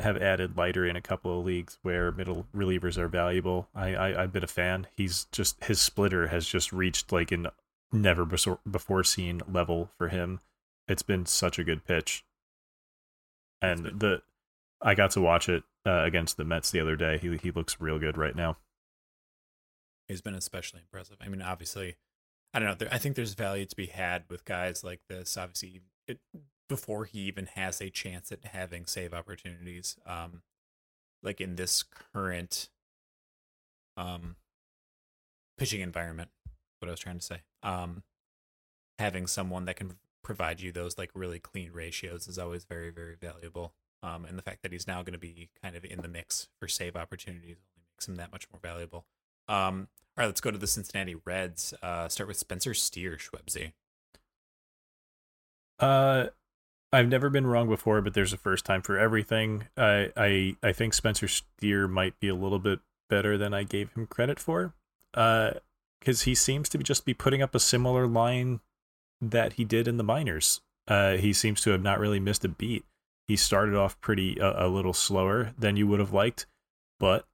have added Leiter in a couple of leagues where middle relievers are valuable. I, I I've been a fan. He's just his splitter has just reached like an never before seen level for him. It's been such a good pitch, and the I got to watch it uh, against the Mets the other day. He he looks real good right now has been especially impressive. I mean, obviously, I don't know. There, I think there's value to be had with guys like this. Obviously, it, before he even has a chance at having save opportunities, um, like in this current um pitching environment. What I was trying to say. Um, having someone that can provide you those like really clean ratios is always very very valuable. Um, and the fact that he's now going to be kind of in the mix for save opportunities only makes him that much more valuable. Um, all right, let's go to the Cincinnati Reds. Uh, start with Spencer Steer, Shwebsi. Uh, I've never been wrong before, but there's a first time for everything. I I I think Spencer Steer might be a little bit better than I gave him credit for. Uh, because he seems to be just be putting up a similar line that he did in the minors. Uh, he seems to have not really missed a beat. He started off pretty uh, a little slower than you would have liked, but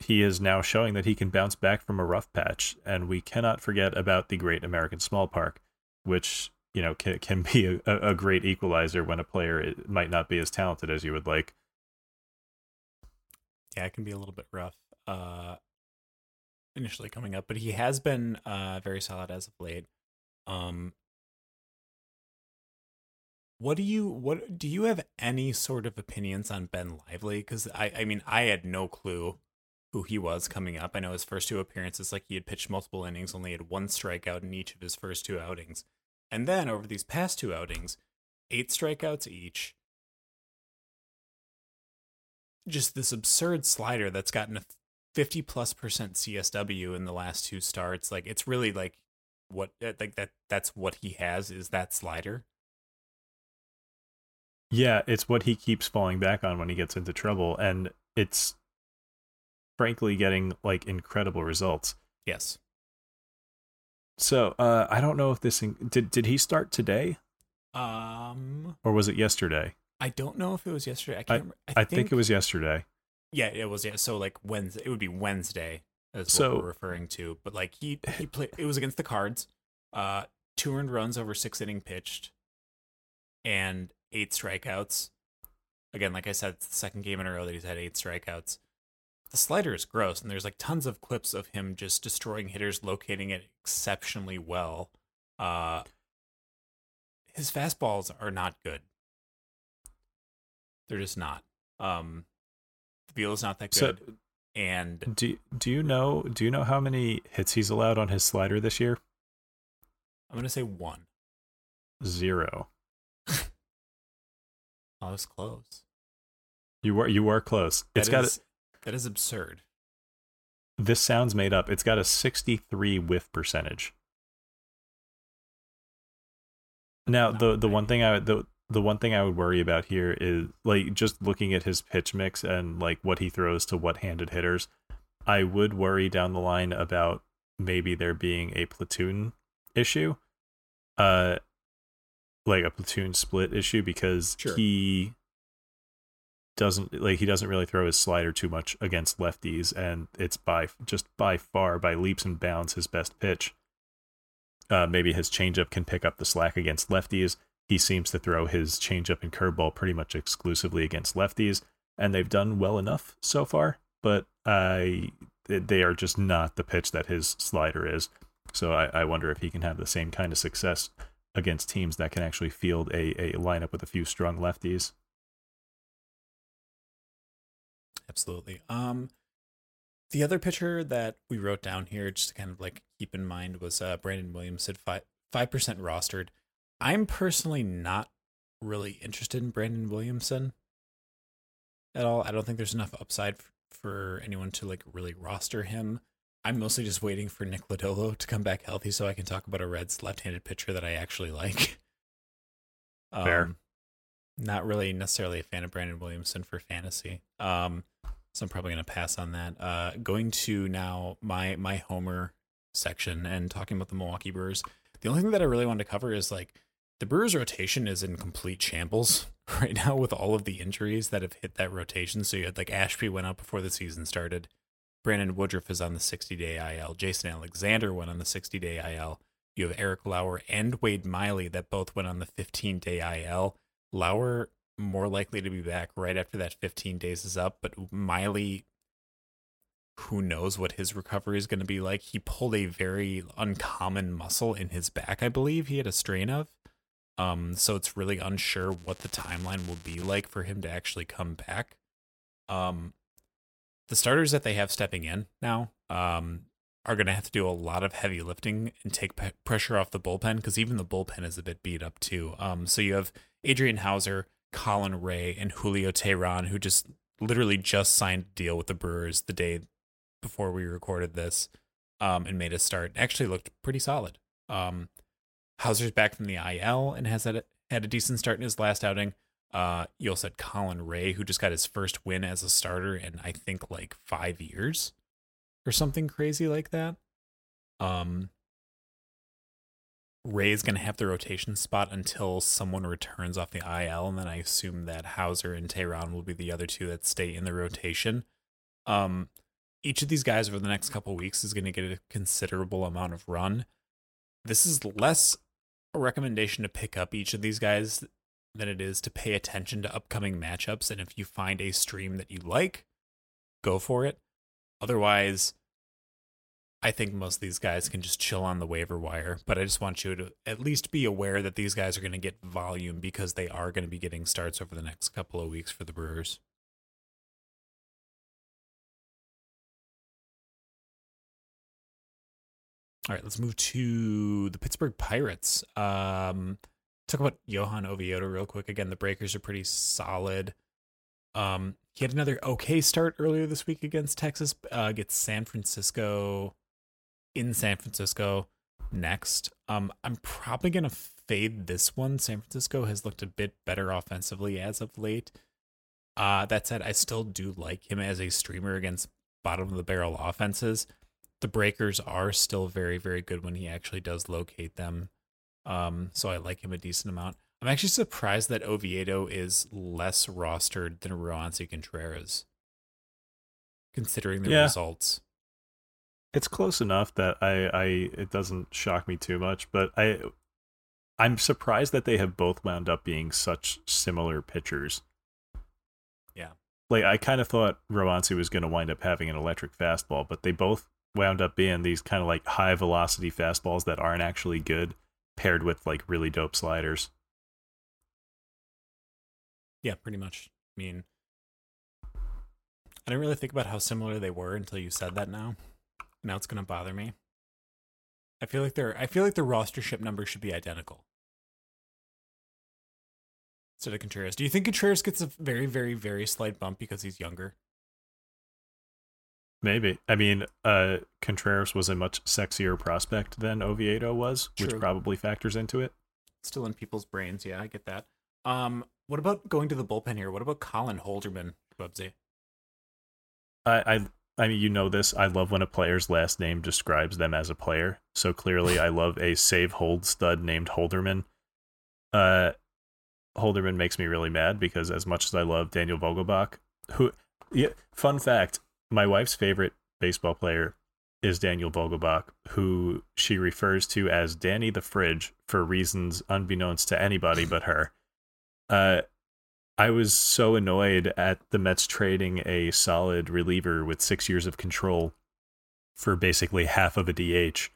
he is now showing that he can bounce back from a rough patch, and we cannot forget about the Great American Small Park, which you know can can be a, a great equalizer when a player might not be as talented as you would like. Yeah, it can be a little bit rough uh, initially coming up, but he has been uh, very solid as of late. Um, what do you what do you have any sort of opinions on Ben Lively? Because I I mean I had no clue who he was coming up. I know his first two appearances, like he had pitched multiple innings, only had one strikeout in each of his first two outings. And then over these past two outings, eight strikeouts each. Just this absurd slider that's gotten a 50 plus percent CSW in the last two starts. Like it's really like what uh, like that that's what he has is that slider. Yeah, it's what he keeps falling back on when he gets into trouble and it's frankly getting like incredible results. Yes. So uh, I don't know if this in- did did he start today Um, or was it yesterday? I don't know if it was yesterday. I I- can't. remember. I think it was yesterday. Yeah, it was. Yeah, so like Wednesday, it would be Wednesday. as So- what we're referring to. But like he he played. It was against the Cards. Uh, two earned runs over six inning pitched, and eight strikeouts. Again, like I said, it's the second game in a row that he's had eight strikeouts. The slider is gross, and there's like tons of clips of him just destroying hitters, locating it exceptionally well. Uh, his fastballs are not good. They're just not. Um, the feel is not that good. So and do do you know do you know how many hits he's allowed on his slider this year? I'm gonna say one. Zero. Oh, it's close. You were you were close. It's That got is- that is absurd. this sounds made up. It's got a 63 whiff percentage. Now Not the the one thing I would the the one thing I would worry about here is like just looking at his pitch mix and like what he throws to what handed hitters. I would worry down the line about maybe there being a platoon issue. Uh like a platoon split issue because Sure. he doesn't like he doesn't really throw his slider too much against lefties and it's by just by far by leaps and bounds his best pitch. Uh, maybe his changeup can pick up the slack against lefties. He seems to throw his changeup and curveball pretty much exclusively against lefties, and they've done well enough so far. But I, they are just not the pitch that his slider is. So I, I wonder if he can have the same kind of success against teams that can actually field a, a lineup with a few strong lefties. Absolutely. Um, the other pitcher that we wrote down here, just to kind of like keep in mind, was uh, Brandon Williamson, five five percent rostered. I'm personally not really interested in Brandon Williamson at all. I don't think there's enough upside f- for anyone to like really roster him. I'm mostly just waiting for Nick Lodolo to come back healthy so I can talk about a Reds left-handed pitcher that I actually like. Fair. Not really necessarily a fan of Brandon Williamson for fantasy. Um, so I'm probably going to pass on that. Uh, going to now my my Homer section and talking about the Milwaukee Brewers. The only thing that I really wanted to cover is like the Brewers rotation is in complete shambles right now with all of the injuries that have hit that rotation. So you had like Ashby went out before the season started. Brandon Woodruff is on the 60 day IL. Jason Alexander went on the 60 day IL. You have Eric Lauer and Wade Miley that both went on the 15 day IL. Lauer more likely to be back right after that 15 days is up, but Miley, who knows what his recovery is going to be like? He pulled a very uncommon muscle in his back, I believe he had a strain of. Um, so it's really unsure what the timeline will be like for him to actually come back. Um, the starters that they have stepping in now um, are going to have to do a lot of heavy lifting and take pressure off the bullpen because even the bullpen is a bit beat up too. Um, so you have Adrian Houser, Colin Rea, and Julio Teheran, who just literally just signed a deal with the Brewers the day before we recorded this um, and made a start. Actually looked pretty solid. Um, Houser's back from the IL and has had a, had a decent start in his last outing. Uh, you also had Colin Rea, who just got his first win as a starter in I think like five years or something crazy like that. Um, Rea is going to have the rotation spot until someone returns off the IL, and then I assume that Houser and Teheran will be the other two that stay in the rotation. Um, each of these guys over the next couple weeks is going to get a considerable amount of run. This is less a recommendation to pick up each of these guys than it is to pay attention to upcoming matchups. And if you find a stream that you like, go for it. Otherwise, I think most of these guys can just chill on the waiver wire. But I just want you to at least be aware that these guys are going to get volume because they are going to be getting starts over the next couple of weeks for the Brewers. All right, let's move to the Pittsburgh Pirates. Um, talk about Johan Oviedo real quick. Again, the Breakers are pretty solid. Um, he had another okay start earlier this week against Texas. Uh, gets San Francisco in San Francisco next. Um, I'm probably gonna fade this one. San Francisco has looked a bit better offensively as of late. Uh, that said, I still do like him as a streamer against bottom of the barrel offenses. the breakers are still very, very good when he actually does locate them. Um, so I like him a decent amount. I'm actually surprised that Oviedo is less rostered than Roansy Contreras, considering the Yeah. results. It's close enough that I, I it doesn't shock me too much, but I I'm surprised that they have both wound up being such similar pitchers. Yeah. Like I kind of thought Roansy was going to wind up having an electric fastball, but they both wound up being these kind of like high velocity fastballs that aren't actually good paired with like really dope sliders. Yeah, pretty much. I mean, I didn't really think about how similar they were until you said that now. Now it's going to bother me. I feel like they're I feel like the rostership numbers should be identical. Instead of Contreras. Do you think Contreras gets a very, very, very slight bump because he's younger? Maybe. I mean, uh Contreras was a much sexier prospect than Oviedo was, True. which probably factors into it. Still in people's brains, yeah, I get that. Um, what about going to the bullpen here? What about Colin Holderman, Bubsy? I, I I mean, you know this. I love when a player's last name describes them as a player. So clearly, I love a save hold stud named Holderman. Uh, Holderman makes me really mad because as much as I love Daniel Vogelbach, who, yeah, fun fact, my wife's favorite baseball player is Daniel Vogelbach, who she refers to as Danny the Fridge for reasons unbeknownst to anybody but her. Uh, I was so annoyed at the Mets trading a solid reliever with six years of control for basically half of a DH.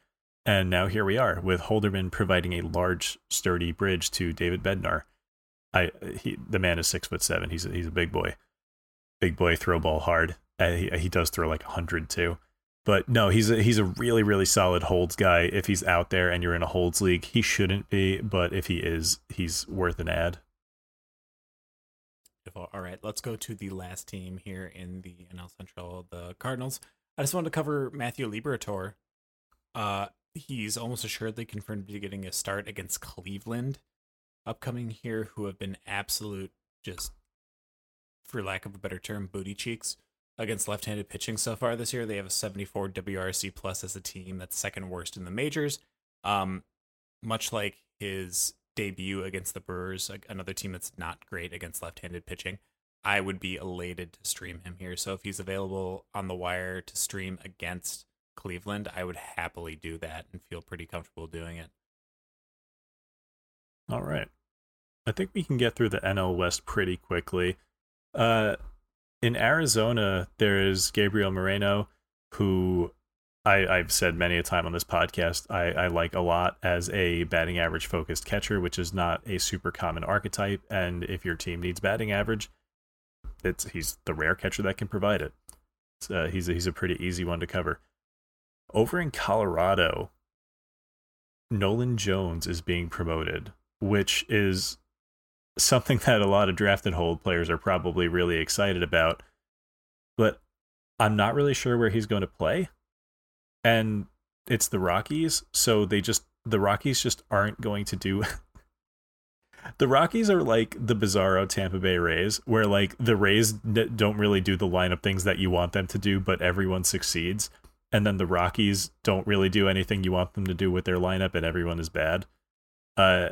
And now here we are with Holderman providing a large, sturdy bridge to David Bednar. I he the man is six foot seven. He's a, he's a big boy, big boy. Throw ball hard. Uh, he he does throw like hundred too. But no, he's a he's a really really solid holds guy. If he's out there and you're in a holds league, he shouldn't be. But if he is, he's worth an ad. All right, let's go to the last team here in the NL Central, the Cardinals. I just wanted to cover Matthew Liberatore. Uh, he's almost assuredly confirmed to be getting a start against Cleveland upcoming here, who have been absolute just, for lack of a better term, booty cheeks against left-handed pitching so far this year. They have a 74 WRC plus as a team. That's second worst in the majors. Um, much like his debut against the Brewers, another team that's not great against left-handed pitching. I would be elated to stream him here. So if he's available on the wire to stream against Cleveland, I would happily do that and feel pretty comfortable doing it. All right. I think we can get through the NL West pretty quickly. Uh, in Arizona, there is Gabriel Moreno, who I, I've said many a time on this podcast, I, I like a lot as a batting average focused catcher, which is not a super common archetype. And if your team needs batting average, it's he's the rare catcher that can provide it. Uh, he's a, he's a pretty easy one to cover. Over in Colorado, Nolan Jones is being promoted, which is something that a lot of drafted hold players are probably really excited about. But I'm not really sure where he's going to play. And it's the Rockies, so they just the Rockies just aren't going to do The Rockies are like the bizarro Tampa Bay Rays, where like the Rays n- don't really do the lineup things that you want them to do, but everyone succeeds. And then the Rockies don't really do anything you want them to do with their lineup, and everyone is bad. Uh,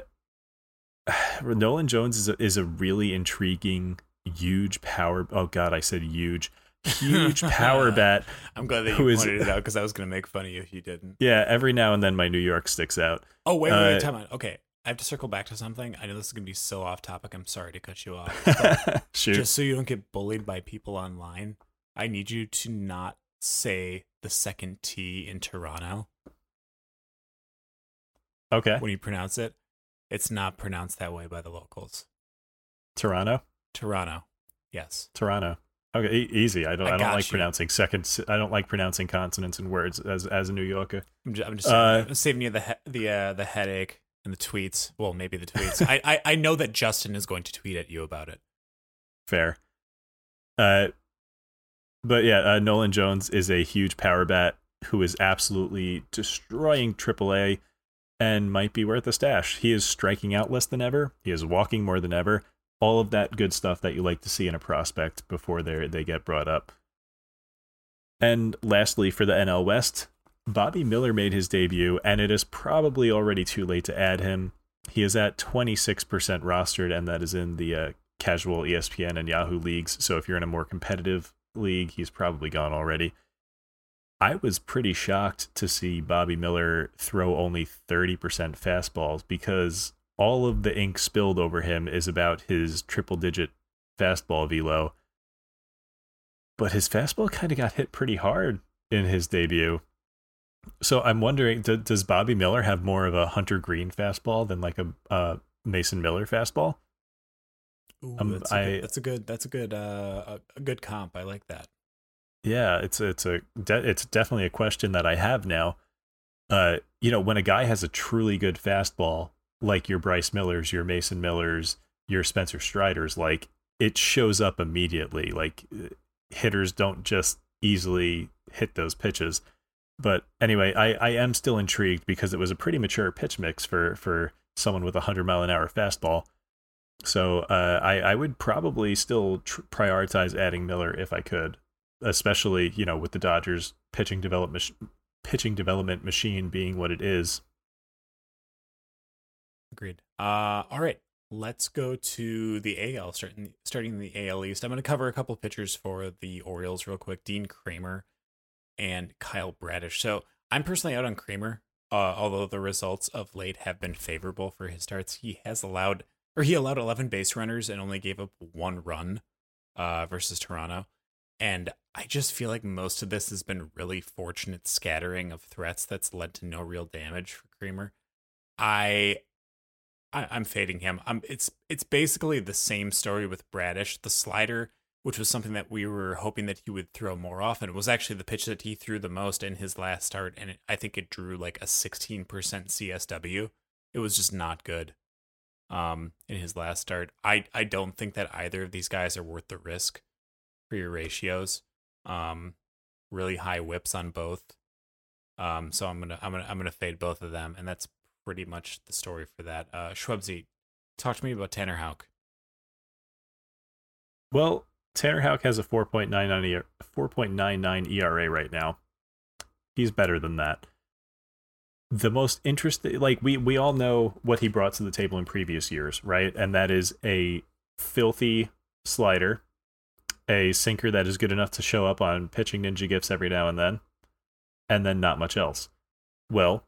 Nolan Jones is a, is a really intriguing, huge power. Oh God, I said huge, huge power bat. I'm glad that you is- pointed it out because I was going to make fun of you if you didn't. Yeah, every now and then my New York sticks out. Oh, wait, wait, Uh, time out. Okay. I have to circle back to something. I know this is going to be so off topic. I'm sorry to cut you off. Just so you don't get bullied by people online, I need you to not say the second T in Toronto okay, when you pronounce it. It's not pronounced that way by the locals. Toronto, Toronto. Yes. Toronto. Okay, e- easy. I don't. I I, don't like you. pronouncing second. I don't like pronouncing consonants and words as as a New Yorker. I'm just, I'm just Uh, I'm saving you the he- the uh, the headache and the tweets. Well, maybe the tweets. I, I I know that Justin is going to tweet at you about it. Fair. Uh, but yeah, uh, Nolan Jones is a huge power bat who is absolutely destroying AAA and might be worth a stash. He is striking out less than ever. He is walking more than ever. All of that good stuff that you like to see in a prospect before they they get brought up. And lastly, for the NL West, Bobby Miller made his debut, and it is probably already too late to add him. He is at 26% rostered, and that is in the uh, casual ESPN and Yahoo leagues. So if you're in a more competitive league, he's probably gone already. I was pretty shocked to see Bobby Miller throw only 30% fastballs because all of the ink spilled over him is about his triple digit fastball velo. But his fastball kind of got hit pretty hard in his debut. So I'm wondering, do, does Bobby Miller have more of a Hunter Greene fastball than like a uh, Mason Miller fastball? Ooh, um, that's, a I, good, that's a good that's a good uh, a good comp. I like that. Yeah, it's it's a de- it's definitely a question that I have now. Uh, you know, when a guy has a truly good fastball, like your Bryce Millers, your Mason Millers, your Spencer Striders, like it shows up immediately. Like hitters don't just easily hit those pitches. But anyway, I, I am still intrigued because it was a pretty mature pitch mix for for someone with a hundred mile an hour fastball. So uh, I I would probably still tr- prioritize adding Miller if I could, especially you know with the Dodgers pitching development pitching development machine being what it is. Agreed. Uh, all right, let's go to the AL. Starting starting the AL East, I'm going to cover a couple pitchers for the Orioles real quick. Dean Kremer and Kyle Bradish. So I'm personally out on Kremer, Uh, although the results of late have been favorable for his starts, he has allowed or he allowed 11 base runners and only gave up one run uh, versus Toronto. And I just feel like most of this has been really fortunate scattering of threats that's led to no real damage for Kremer. I, I am fading him. I'm it's it's basically the same story with Bradish. The slider, which was something that we were hoping that he would throw more often, was actually the pitch that he threw the most in his last start, and it, I think it drew like a 16% CSW. It was just not good um, in his last start. I, I don't think that either of these guys are worth the risk for your ratios. Um, really high WHIPs on both. Um, so I'm gonna I'm gonna I'm gonna fade both of them, and that's pretty much the story for that. Uh, Shwebsi, talk to me about Tanner Houck. Well, Tanner Houck has a 4.99 4.99 ERA right now. He's better than that the most interesting like we we all know what he brought to the table in previous years right and that is a filthy slider a sinker that is good enough to show up on pitching ninja gifts every now and then and then not much else well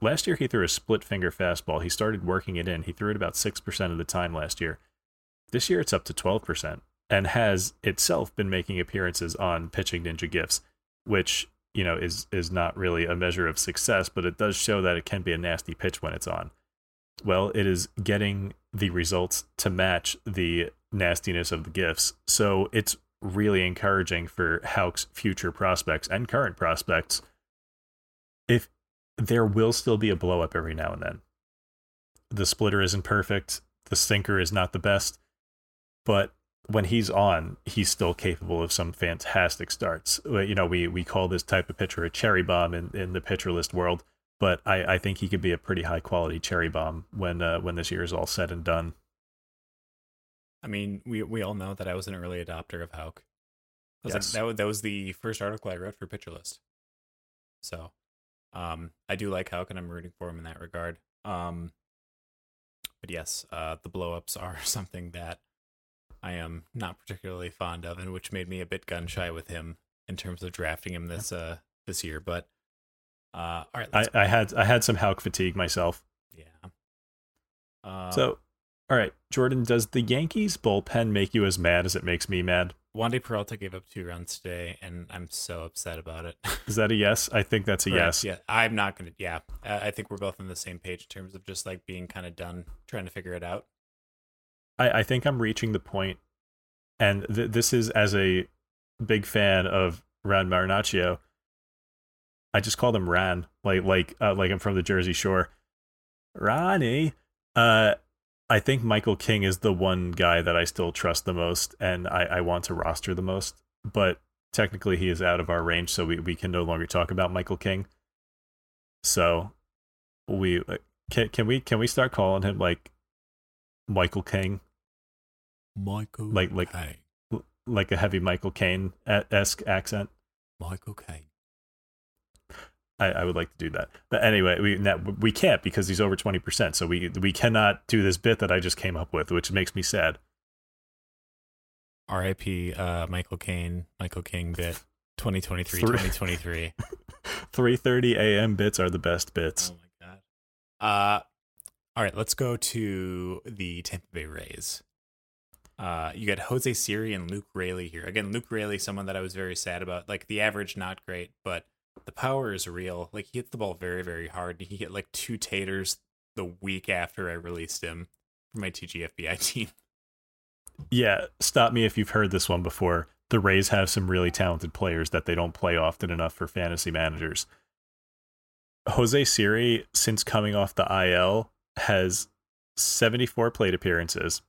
last year he threw a split finger fastball he started working it in he threw it about 6% of the time last year this year it's up to 12% and has itself been making appearances on pitching ninja gifts which you know is is not really a measure of success, but it does show that it can be a nasty pitch when it's on. Well, it is getting the results to match the nastiness of the gifts. So it's really encouraging for Houck's future prospects and current prospects. If there will still be a blow up every now and then. The splitter isn't perfect, the sinker is not the best, but when he's on, he's still capable of some fantastic starts. Uh, you know, we we call this type of pitcher a cherry bomb in, in the pitcher list world, but I, I think he could be a pretty high quality cherry bomb when uh, when this year is all said and done. I mean, we we all know that I was an early adopter of Houck. Yes. That, that, that was the first article I wrote for Pitcher List. So, um, I do like Houck, and I'm rooting for him in that regard. Um, but yes, uh, the blowups are something that I am not particularly fond of, and which made me a bit gun shy with him in terms of drafting him this uh this year. But uh, all right, I, I had I had some Houck fatigue myself. Yeah. Uh, so, all right, Jordan, does the Yankees bullpen make you as mad as it makes me mad? Wandy Peralta gave up two runs today, and I'm so upset about it. Is that a yes? I think that's a yes. Yeah, I'm not gonna. Yeah, I think we're both on the same page in terms of just like being kind of done trying to figure it out. I, I think I'm reaching the point, and th- this is as a big fan of Ran Marinaccio. I just call him Ran, like like uh, like I'm from the Jersey Shore. Ronnie, uh, I think Michael King is the one guy that I still trust the most, and I, I want to roster the most. But technically, he is out of our range, so we, we can no longer talk about Michael King. So we uh, can can we can we start calling him like Michael King. Michael like like Caine. like a heavy Michael Caine esque accent. Michael Caine. I, I would like to do that. But anyway, we that, we can't because he's over twenty percent. So we we cannot do this bit that I just came up with, which makes me sad. R.I.P. Uh, Michael Caine, Michael King bit 2023, Three- 2023. Three thirty a.m. bits are the best bits. Oh my god. Uh, all right, let's go to the Tampa Bay Rays. Uh, you got Jose Siri and Luke Raley here. Again, Luke Raley, someone that I was very sad about. Like the average, not great, but the power is real. Like he hits the ball very, very hard. He hit like two taters the week after I released him for my TGFBI team. Yeah, stop me if you've heard this one before. The Rays have some really talented players that they don't play often enough for fantasy managers. Jose Siri, since coming off the IL, has 74 plate appearances.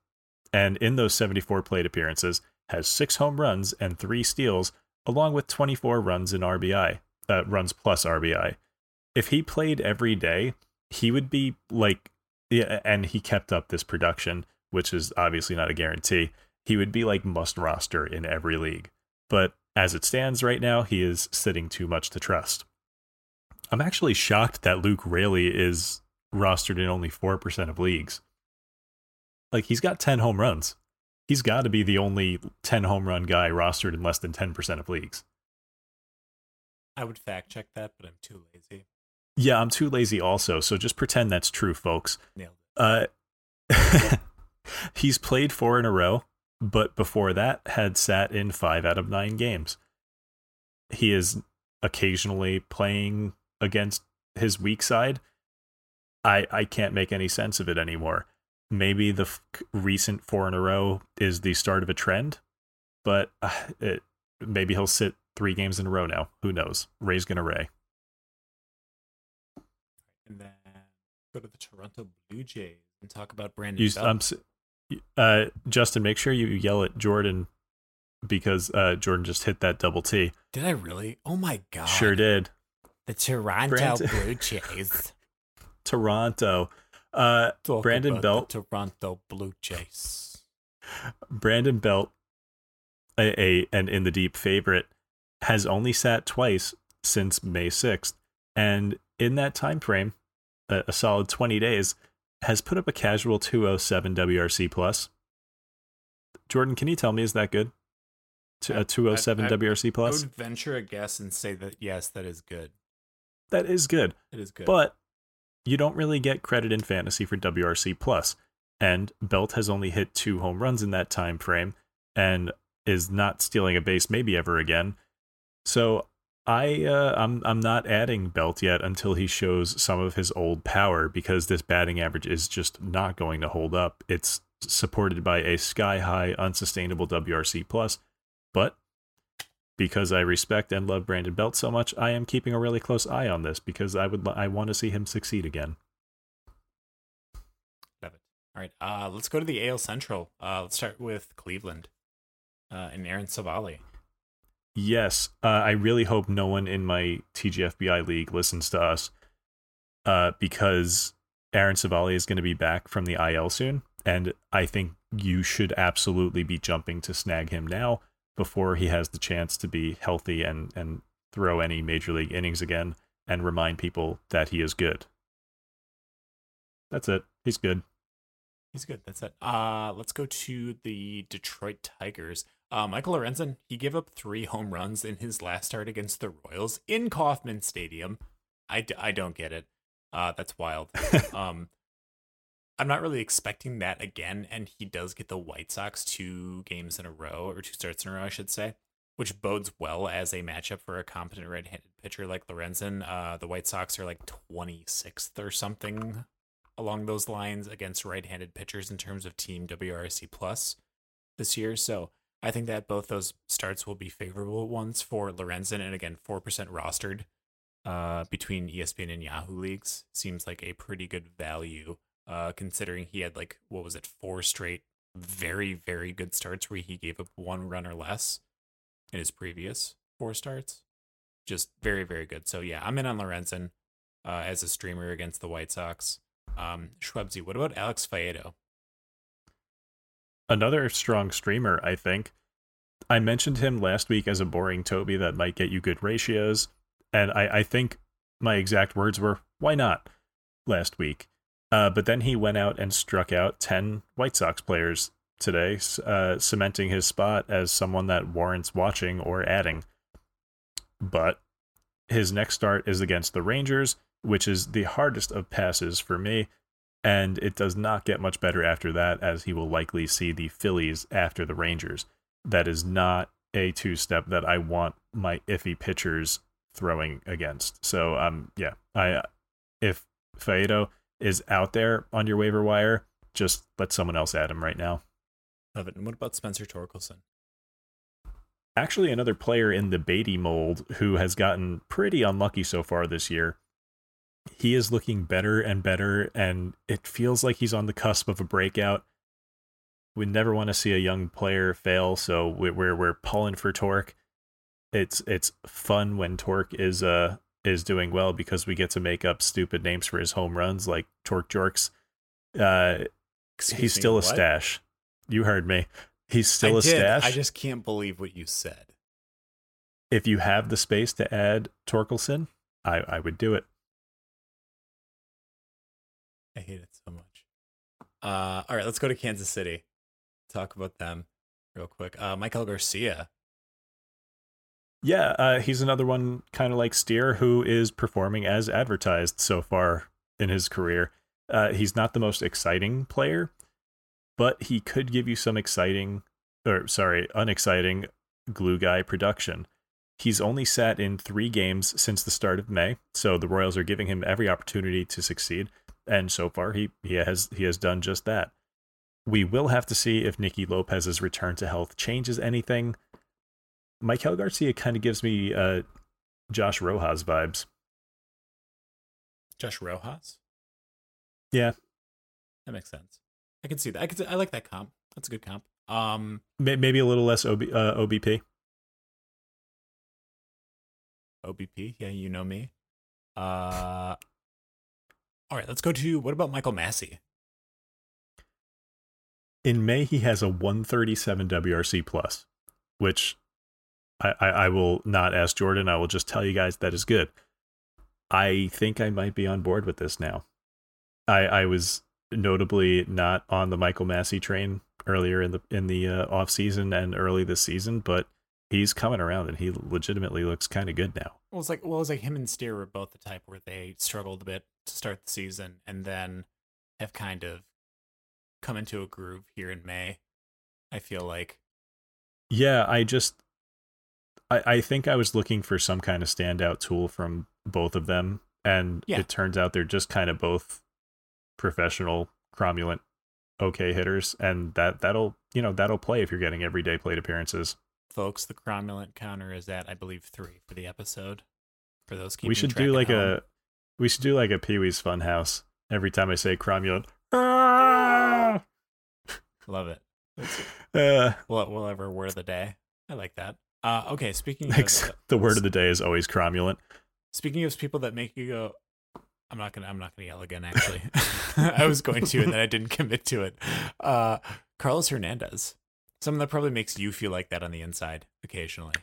And in those 74 plate appearances, has six home runs and three steals, along with 24 runs in RBI, uh, runs plus RBI. If he played every day, he would be like, yeah, and he kept up this production, which is obviously not a guarantee. He would be like must roster in every league. But as it stands right now, he is sitting too much to trust. I'm actually shocked that Luke Raley is rostered in only 4% of leagues. Like, he's got 10 home runs. He's got to be the only 10 home run guy rostered in less than 10% of leagues. I would fact check that, but I'm too lazy. Yeah, I'm too lazy also, so just pretend that's true, folks. Nailed it. Uh, he's played four in a row, but before that had sat in five out of nine games. He is occasionally playing against his weak side. I I can't make any sense of it anymore. Maybe the f- recent four in a row is the start of a trend, but uh, it, maybe he'll sit three games in a row now. Who knows? Ray's gonna Ray. And then go to the Toronto Blue Jays and talk about Brandon You, Belt. um, uh, Justin, make sure you yell at Jordan because uh, Jordan just hit that double T. Did I really? Oh my god! Sure did. The Toronto Brandon- Blue Jays. Toronto. Uh, Talk Brandon Belt. Toronto Blue Jays. Brandon Belt, a, a an in the deep favorite, has only sat twice since May sixth, and in that time frame, a, a solid twenty days, has put up a casual two oh seven WRC plus. Jordan, can you tell me is that good? T- I- A two oh seven I- I- WRC I would venture a guess and say that yes, that is good. That is good. It is good. But you don't really get credit in fantasy for WRC plus. And Belt has only hit two home runs in that time frame and is not stealing a base maybe ever again. So I uh, I'm I'm not adding Belt yet until he shows some of his old power because this batting average is just not going to hold up. It's supported by a sky high unsustainable WRC plus, but because I respect and love Brandon Belt so much, I am keeping a really close eye on this because I would I want to see him succeed again. Love it. All right, uh, let's go to the AL Central. Uh, let's start with Cleveland uh, and Aaron Civale. Yes, uh, I really hope no one in my TGFBI league listens to us, uh, because Aaron Civale is going to be back from the IL soon, and I think you should absolutely be jumping to snag him now before he has the chance to be healthy and and throw any major league innings again and remind people that he is good. That's it. He's good. He's good. That's it. Uh, let's go to the Detroit Tigers. Uh, Michael Lorenzen, he gave up three home runs in his last start against the Royals in Kauffman Stadium. I, d- I don't get it. Uh, that's wild. um, I'm not really expecting that again, and he does get the White Sox two games in a row, or two starts in a row, I should say, which bodes well as a matchup for a competent right-handed pitcher like Lorenzen. Uh, the White Sox are like 26th or something along those lines against right-handed pitchers in terms of team WRC plus this year. So I think that both those starts will be favorable ones for Lorenzen, and again, four percent rostered uh, between ESPN and Yahoo leagues seems like a pretty good value, uh, considering he had like what was it, four straight very very good starts where he gave up one run or less in his previous four starts. Just very very good. So yeah, I'm in on Lorenzen uh, as a streamer against the White Sox. Um, Shwebsi, what about Alex Faedo? Another strong streamer, I think. I mentioned him last week as a boring Toby that might get you good ratios. And I, I think my exact words were, "Why not?" last week. Uh, but then he went out and struck out ten White Sox players today, uh, cementing his spot as someone that warrants watching or adding. But his next start is against the Rangers, which is the hardest of passes for me. And it does not get much better after that, as he will likely see the Phillies after the Rangers. That is not a two step that I want my iffy pitchers throwing against. So, um, yeah, I if Faedo is out there on your waiver wire, just let someone else add him right now. Love it. And what about Spencer Torkelson? Actually, another player in the Baty mold who has gotten pretty unlucky so far this year. He is looking better and better, and it feels like he's on the cusp of a breakout. We never want to see a young player fail, so we're we're pulling for Torque. It's it's fun when Torque is uh is doing well because we get to make up stupid names for his home runs like Torque Jorks. Uh, Excuse he's me, still a what? stash. You heard me. He's still I a did. stash. I just can't believe what you said. if you have the space to add Torkelson, I, I would do it. I hate it so much. Uh, all right, let's go to Kansas City. Talk about them real quick. Uh, Maikel Garcia. Yeah, uh, he's another one kind of like Steer who is performing as advertised so far in his career. Uh, he's not the most exciting player, but he could give you some exciting, or sorry, unexciting glue guy production. He's only sat in three games since the start of May, so the Royals are giving him every opportunity to succeed, and so far he he has he has done just that. We will have to see if Nicky Lopez's return to health changes anything. Maikel Garcia kind of gives me uh, Josh Rojas vibes. Josh Rojas. Yeah, That makes sense. I can see that. I can. I like that comp. That's a good comp. Um, maybe a little less OB, uh, OBP. OBP. Yeah, you know me. Uh, all right. Let's go to what about Michael Massey? In May, he has a 137 WRC plus, which I, I, I will not ask Jordan. I will just tell you guys that is good. I think I might be on board with this now. I, I was notably not on the Michael Massey train earlier in the in the uh, off season and early this season, but he's coming around and he legitimately looks kind of good now. Well, it's like well, it's like him and Steer were both the type where they struggled a bit to start the season and then have kind of come into a groove here in May. I feel like Yeah, I just I, I think I was looking for some kind of standout tool from both of them, and Yeah. it turns out they're just kind of both professional, cromulent, okay hitters, and that that'll you know that'll play if you're getting everyday plate appearances. folks, the cromulent counter is at I believe three for the episode. For those keeping we should do like home. a we should do like a Pee Wee's Funhouse every time I say cromulent. Ah! love it. Uh, We'll, we'll ever word of the day. I like that. Uh, okay, speaking of ex- the word of the day is always cromulent. Speaking of people that make you go, I'm not gonna I'm not gonna yell again. Actually, I was going to, and then I didn't commit to it. Uh, Carlos Hernandez, someone that probably makes you feel like that on the inside occasionally.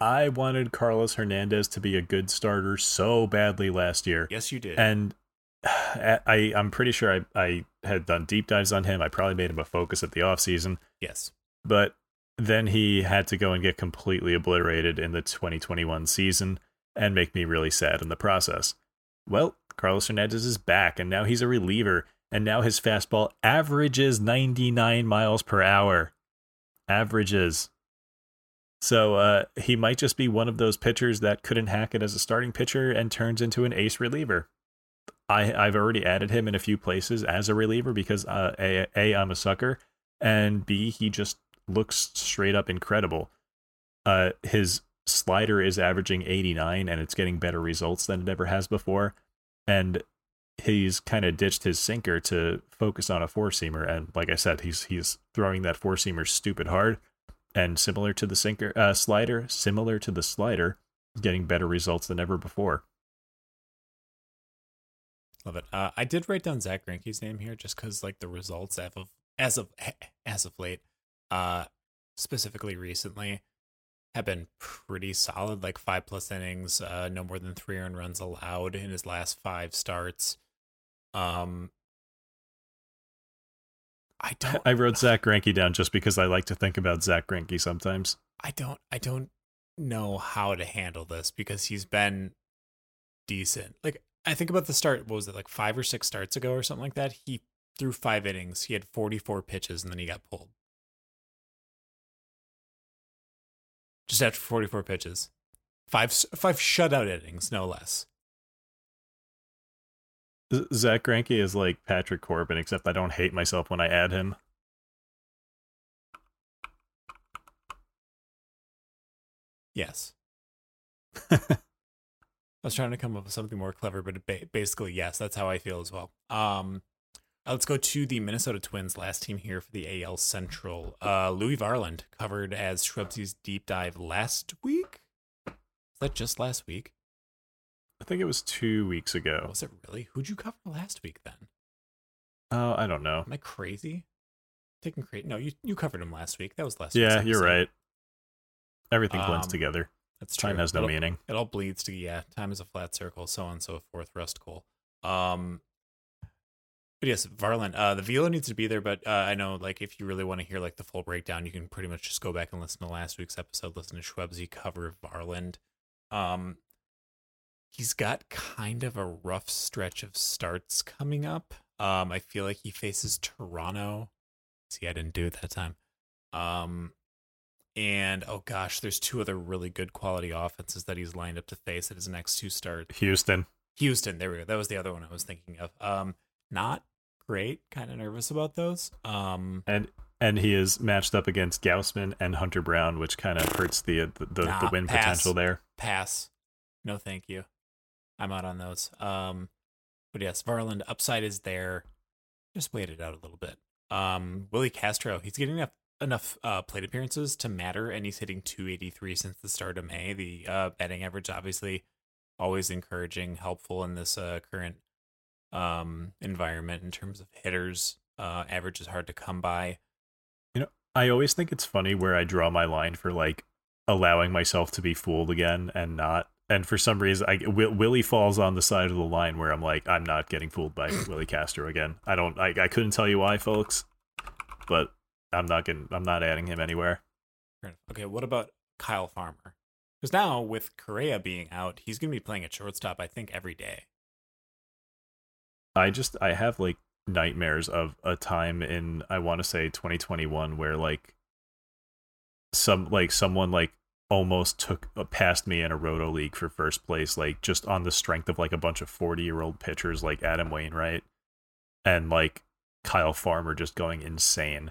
I wanted Carlos Hernandez to be a good starter so badly last year. Yes, you did. and I I'm pretty sure I I had done deep dives on him. I probably made him a focus at the off season, yes, but then he had to go and get completely obliterated in the 2021 season and make me really sad in the process. Well, Carlos Hernandez is back and now he's a reliever and now his fastball averages 99 miles per hour. Averages. So uh, he might just be one of those pitchers that couldn't hack it as a starting pitcher and turns into an ace reliever. I I've already added him in a few places as a reliever because uh, a a I'm a sucker, and b he just looks straight up incredible. Uh, his slider is averaging 89, and it's getting better results than it ever has before. And he's kind of ditched his sinker to focus on a four seamer, and like I said, he's he's throwing that four seamer stupid hard, and similar to the sinker uh, slider, similar to the slider, getting better results than ever before. love it. Uh, I did write down Zack Greinke's name here just because like the results as of as of as of late, uh, specifically recently, have been pretty solid, like five plus innings, uh, no more than three earned runs allowed in his last five starts. Um, I don't. I wrote Zack Greinke down just because I like to think about Zack Greinke sometimes. I don't. I don't know how to handle this because he's been decent. Like I think about the start. What was it like five or six starts ago or something like that? He threw five innings. He had forty four pitches and then he got pulled. Just after forty four pitches, five five shutout innings, no less. Zack Greinke is like Patrick Corbin, except I don't hate myself when I add him. Yes. I was trying to come up with something more clever, but basically, yes, that's how I feel as well. Um, uh, let's go to the Minnesota Twins, last team here for the AL Central. Uh, Louie Varland covered as Shwebsi's deep dive last week. Is that just last week? I think it was two weeks ago. Was it really? Who'd you cover last week then? Oh, I don't know. Am I crazy? Taking crazy? No, you you covered him last week. That was last. Week. Yeah, you're right. Everything blends Um, together. That's true. Time has no It all- meaning. It all bleeds to yeah. Time is a flat circle, so on and so forth. Rust Cohle. Um, but yes, Varland. Uh, the velo needs to be there, but uh, I know like if you really want to hear like the full breakdown, you can pretty much just go back and listen to last week's episode. Listen to Shwebsi cover Varland. Um, he's got kind of a rough stretch of starts coming up. Um, I feel like he faces Toronto. See, I didn't do it that time. Um, and oh gosh, there's two other really good quality offenses that he's lined up to face at his next two starts. Houston. Houston, there we go. That was the other one I was thinking of. Um, not great. Kind of nervous about those. Um, And and he is matched up against Gausman and Hunter Brown, which kind of hurts the the, the, the win pass. potential there. pass. No, thank you. I'm out on those. Um, but yes, Varland upside is there. Just wait it out a little bit. Um, Willi Castro, he's getting enough enough uh, plate appearances to matter, and he's hitting 283 since the start of May. The uh, batting average, obviously, always encouraging, helpful in this uh, current um environment in terms of hitters. Uh, average is hard to come by. You know, I always think it's funny where I draw my line for like allowing myself to be fooled again and not. And for some reason, I Will, Willi falls on the side of the line where I'm like, I'm not getting fooled by Willi Castro again. I don't. I, I couldn't tell you why, folks, but I'm not getting. I'm not adding him anywhere. Okay, what about Kyle Farmer? Because now with Correa being out, he's going to be playing at shortstop. I think every day. I just I have like nightmares of a time in I want to say 2021 where like some like someone like almost took uh, past me in a roto league for first place like just on the strength of like a bunch of 40 year old pitchers like Adam Wainwright and like Kyle Farmer just going insane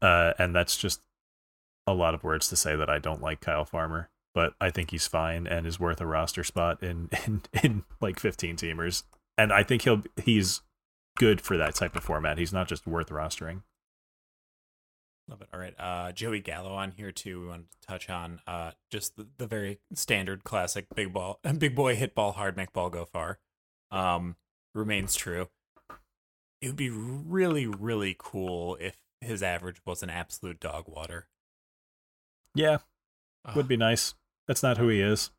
uh and that's just a lot of words to say that I don't like Kyle Farmer but I think he's fine and is worth a roster spot in in, in like 15 teamers and I think he'll he's good for that type of format. He's not just worth rostering. Love it. All right. Uh, Joey Gallo on here too. We wanted to touch on uh, just the, the very standard classic big ball, big boy hit ball hard, make ball go far. Um, remains true. It would be really, really cool if his average was an absolute dog water. Yeah, Ugh. would be nice. That's not who he is.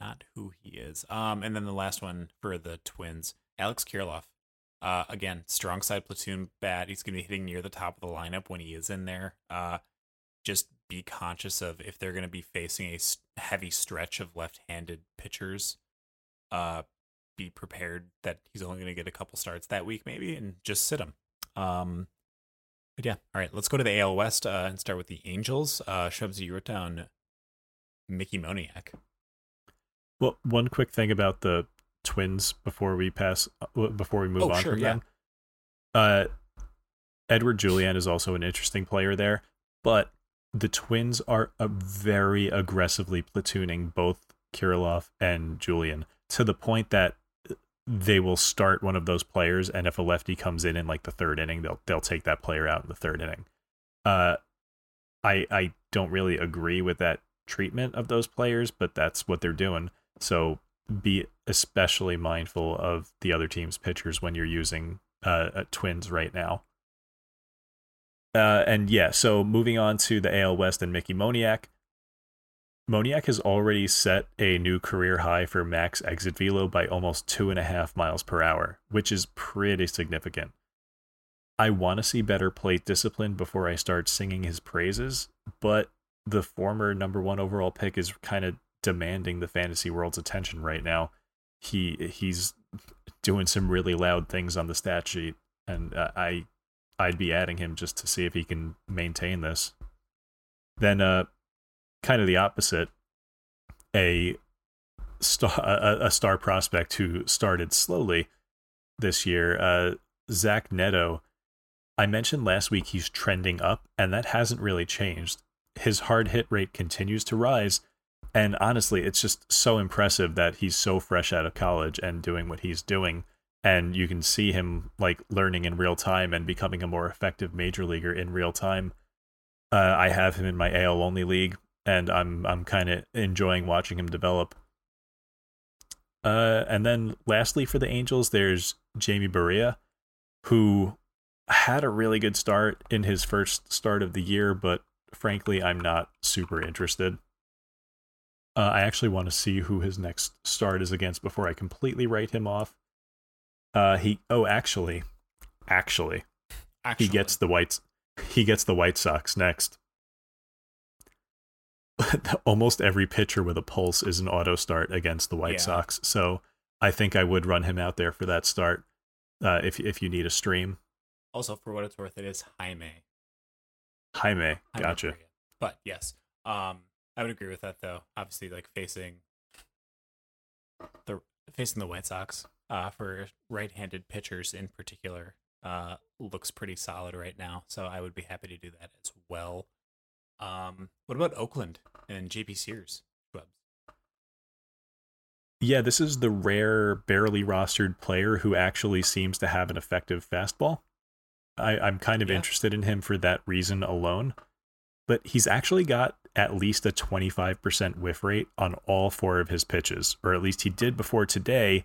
not who he is. Um, and then the last one for the Twins, Alex Kirilloff. Uh, again, strong side platoon bat. He's going to be hitting near the top of the lineup when he is in there. Uh, just be conscious of if they're going to be facing a heavy stretch of left-handed pitchers. Uh, be prepared that he's only going to get a couple starts that week, maybe, and just sit him. Um, but yeah, all right. Let's go to the AL West uh, and start with the Angels. Uh, you wrote down Mickey Moniak. Well, one quick thing about the Twins before we pass uh, before we move Oh, on sure, from yeah. them. Uh, Edouard Julien is also an interesting player there, but the Twins are a very aggressively platooning both Kirilloff and Julien to the point that they will start one of those players, and if a lefty comes in in like the third inning, they'll they'll take that player out in the third inning. Uh, I I don't really agree with that treatment of those players, but that's what they're doing. So be especially mindful of the other team's pitchers when you're using uh, uh, Twins right now. Uh, and yeah, so moving on to the AL West and Mickey Moniak. Moniak has already set a new career high for max exit velo by almost two and a half miles per hour, which is pretty significant. I want to see better plate discipline before I start singing his praises, but the former number one overall pick is kind of demanding the fantasy world's attention right now. He he's doing some really loud things on the stat sheet, and uh, I I'd be adding him just to see if he can maintain this. Then, uh, kind of the opposite, a star a, a star prospect who started slowly this year, uh, Zach Neto. I mentioned last week he's trending up, and that hasn't really changed. His hard hit rate continues to rise, and honestly, it's just so impressive that he's so fresh out of college and doing what he's doing. And you can see him like learning in real time and becoming a more effective major leaguer in real time. Uh, I have him in my AL only league, and I'm I'm kind of enjoying watching him develop. Uh, and then lastly for the Angels, there's Jamie Barria, who had a really good start in his first start of the year, but frankly, I'm not super interested. Uh, I actually want to see who his next start is against before I completely write him off. Uh, he oh actually, actually, Actually, he gets the White he gets the White Sox next. Almost every pitcher with a pulse is an auto start against the White Yeah. Sox, so I think I would run him out there for that start. Uh, if if you need a stream, also for what it's worth, it is Jaime. Jaime, Jaime gotcha. But yes, um, I would agree with that though. Obviously, like facing the facing the White Sox uh, for right-handed pitchers in particular uh, looks pretty solid right now. So I would be happy to do that as well. Um, what about Oakland and JP Sears? Yeah, this is the rare, barely rostered player who actually seems to have an effective fastball. I, I'm kind of Yeah. interested in him for that reason alone. But he's actually got at least a 25% whiff rate on all four of his pitches, or at least he did before today,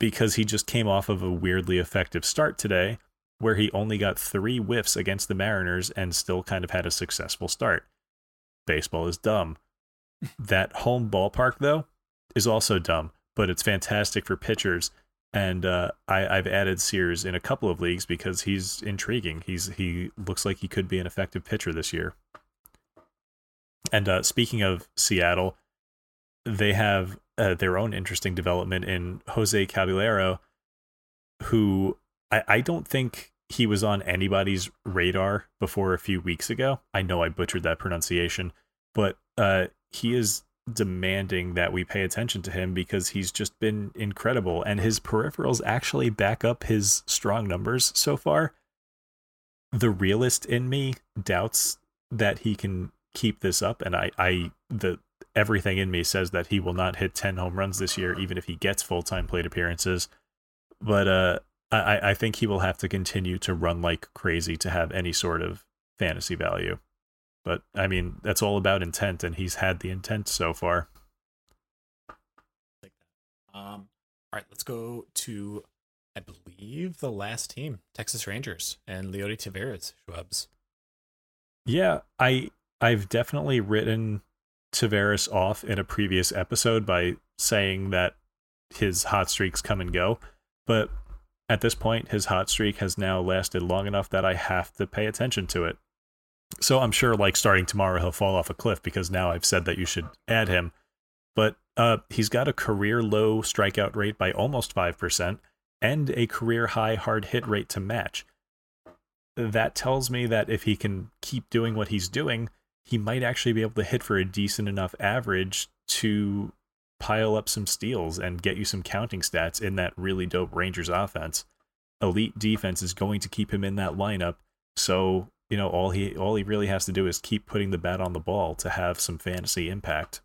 because he just came off of a weirdly effective start today where he only got three whiffs against the Mariners and still kind of had a successful start. Baseball is dumb. that home ballpark, though, is also dumb, but it's fantastic for pitchers. And uh, I, I've added Sears in a couple of leagues because he's intriguing. He's he looks like he could be an effective pitcher this year. And uh, speaking of Seattle, they have uh, their own interesting development in Jose Caballero, who I, I don't think he was on anybody's radar before a few weeks ago. I know I butchered that pronunciation, but uh, he is demanding that we pay attention to him because he's just been incredible and his peripherals actually back up his strong numbers so far. The realist in me doubts that he can keep this up and I I the everything in me says that he will not hit 10 home runs this year even if he gets full-time plate appearances. But uh I I think he will have to continue to run like crazy to have any sort of fantasy value. But I mean, that's all about intent, and he's had the intent so far. Um, all right, let's go to, I believe, the last team, Texas Rangers and Leody Taveras, Schwebs. Yeah, I I've definitely written Taveras off in a previous episode by saying that his hot streaks come and go, but at this point, his hot streak has now lasted long enough that I have to pay attention to it. So I'm sure, like starting tomorrow, he'll fall off a cliff because now I've said that you should add him. But uh, he's got a career low strikeout rate by almost five percent and a career high hard hit rate to match that tells me that if he can keep doing what he's doing, he might actually be able to hit for a decent enough average to pile up some steals and get you some counting stats in that really dope Rangers offense. Elite defense is going to keep him in that lineup. So, you know, all he all he really has to do is keep putting the bat on the ball to have some fantasy impact.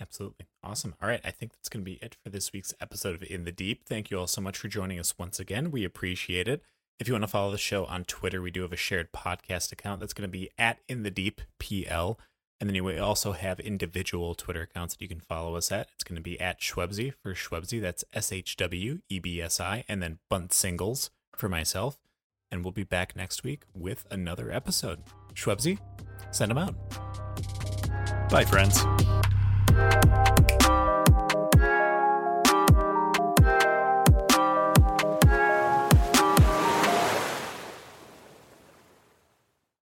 Absolutely. Awesome. All right. I think that's going to be it for this week's episode of In the Deep. Thank you all so much for joining us once again. We appreciate it. If you want to follow the show on Twitter, we do have a shared podcast account that's going to be at In the Deep PL. And then we also have individual Twitter accounts that you can follow us at. It's going to be at Shwebsi for Shwebsi. That's S H W E B S I. And then Bunt Singles for myself. And we'll be back next week with another episode. Shwebsi, send them out. Bye, friends.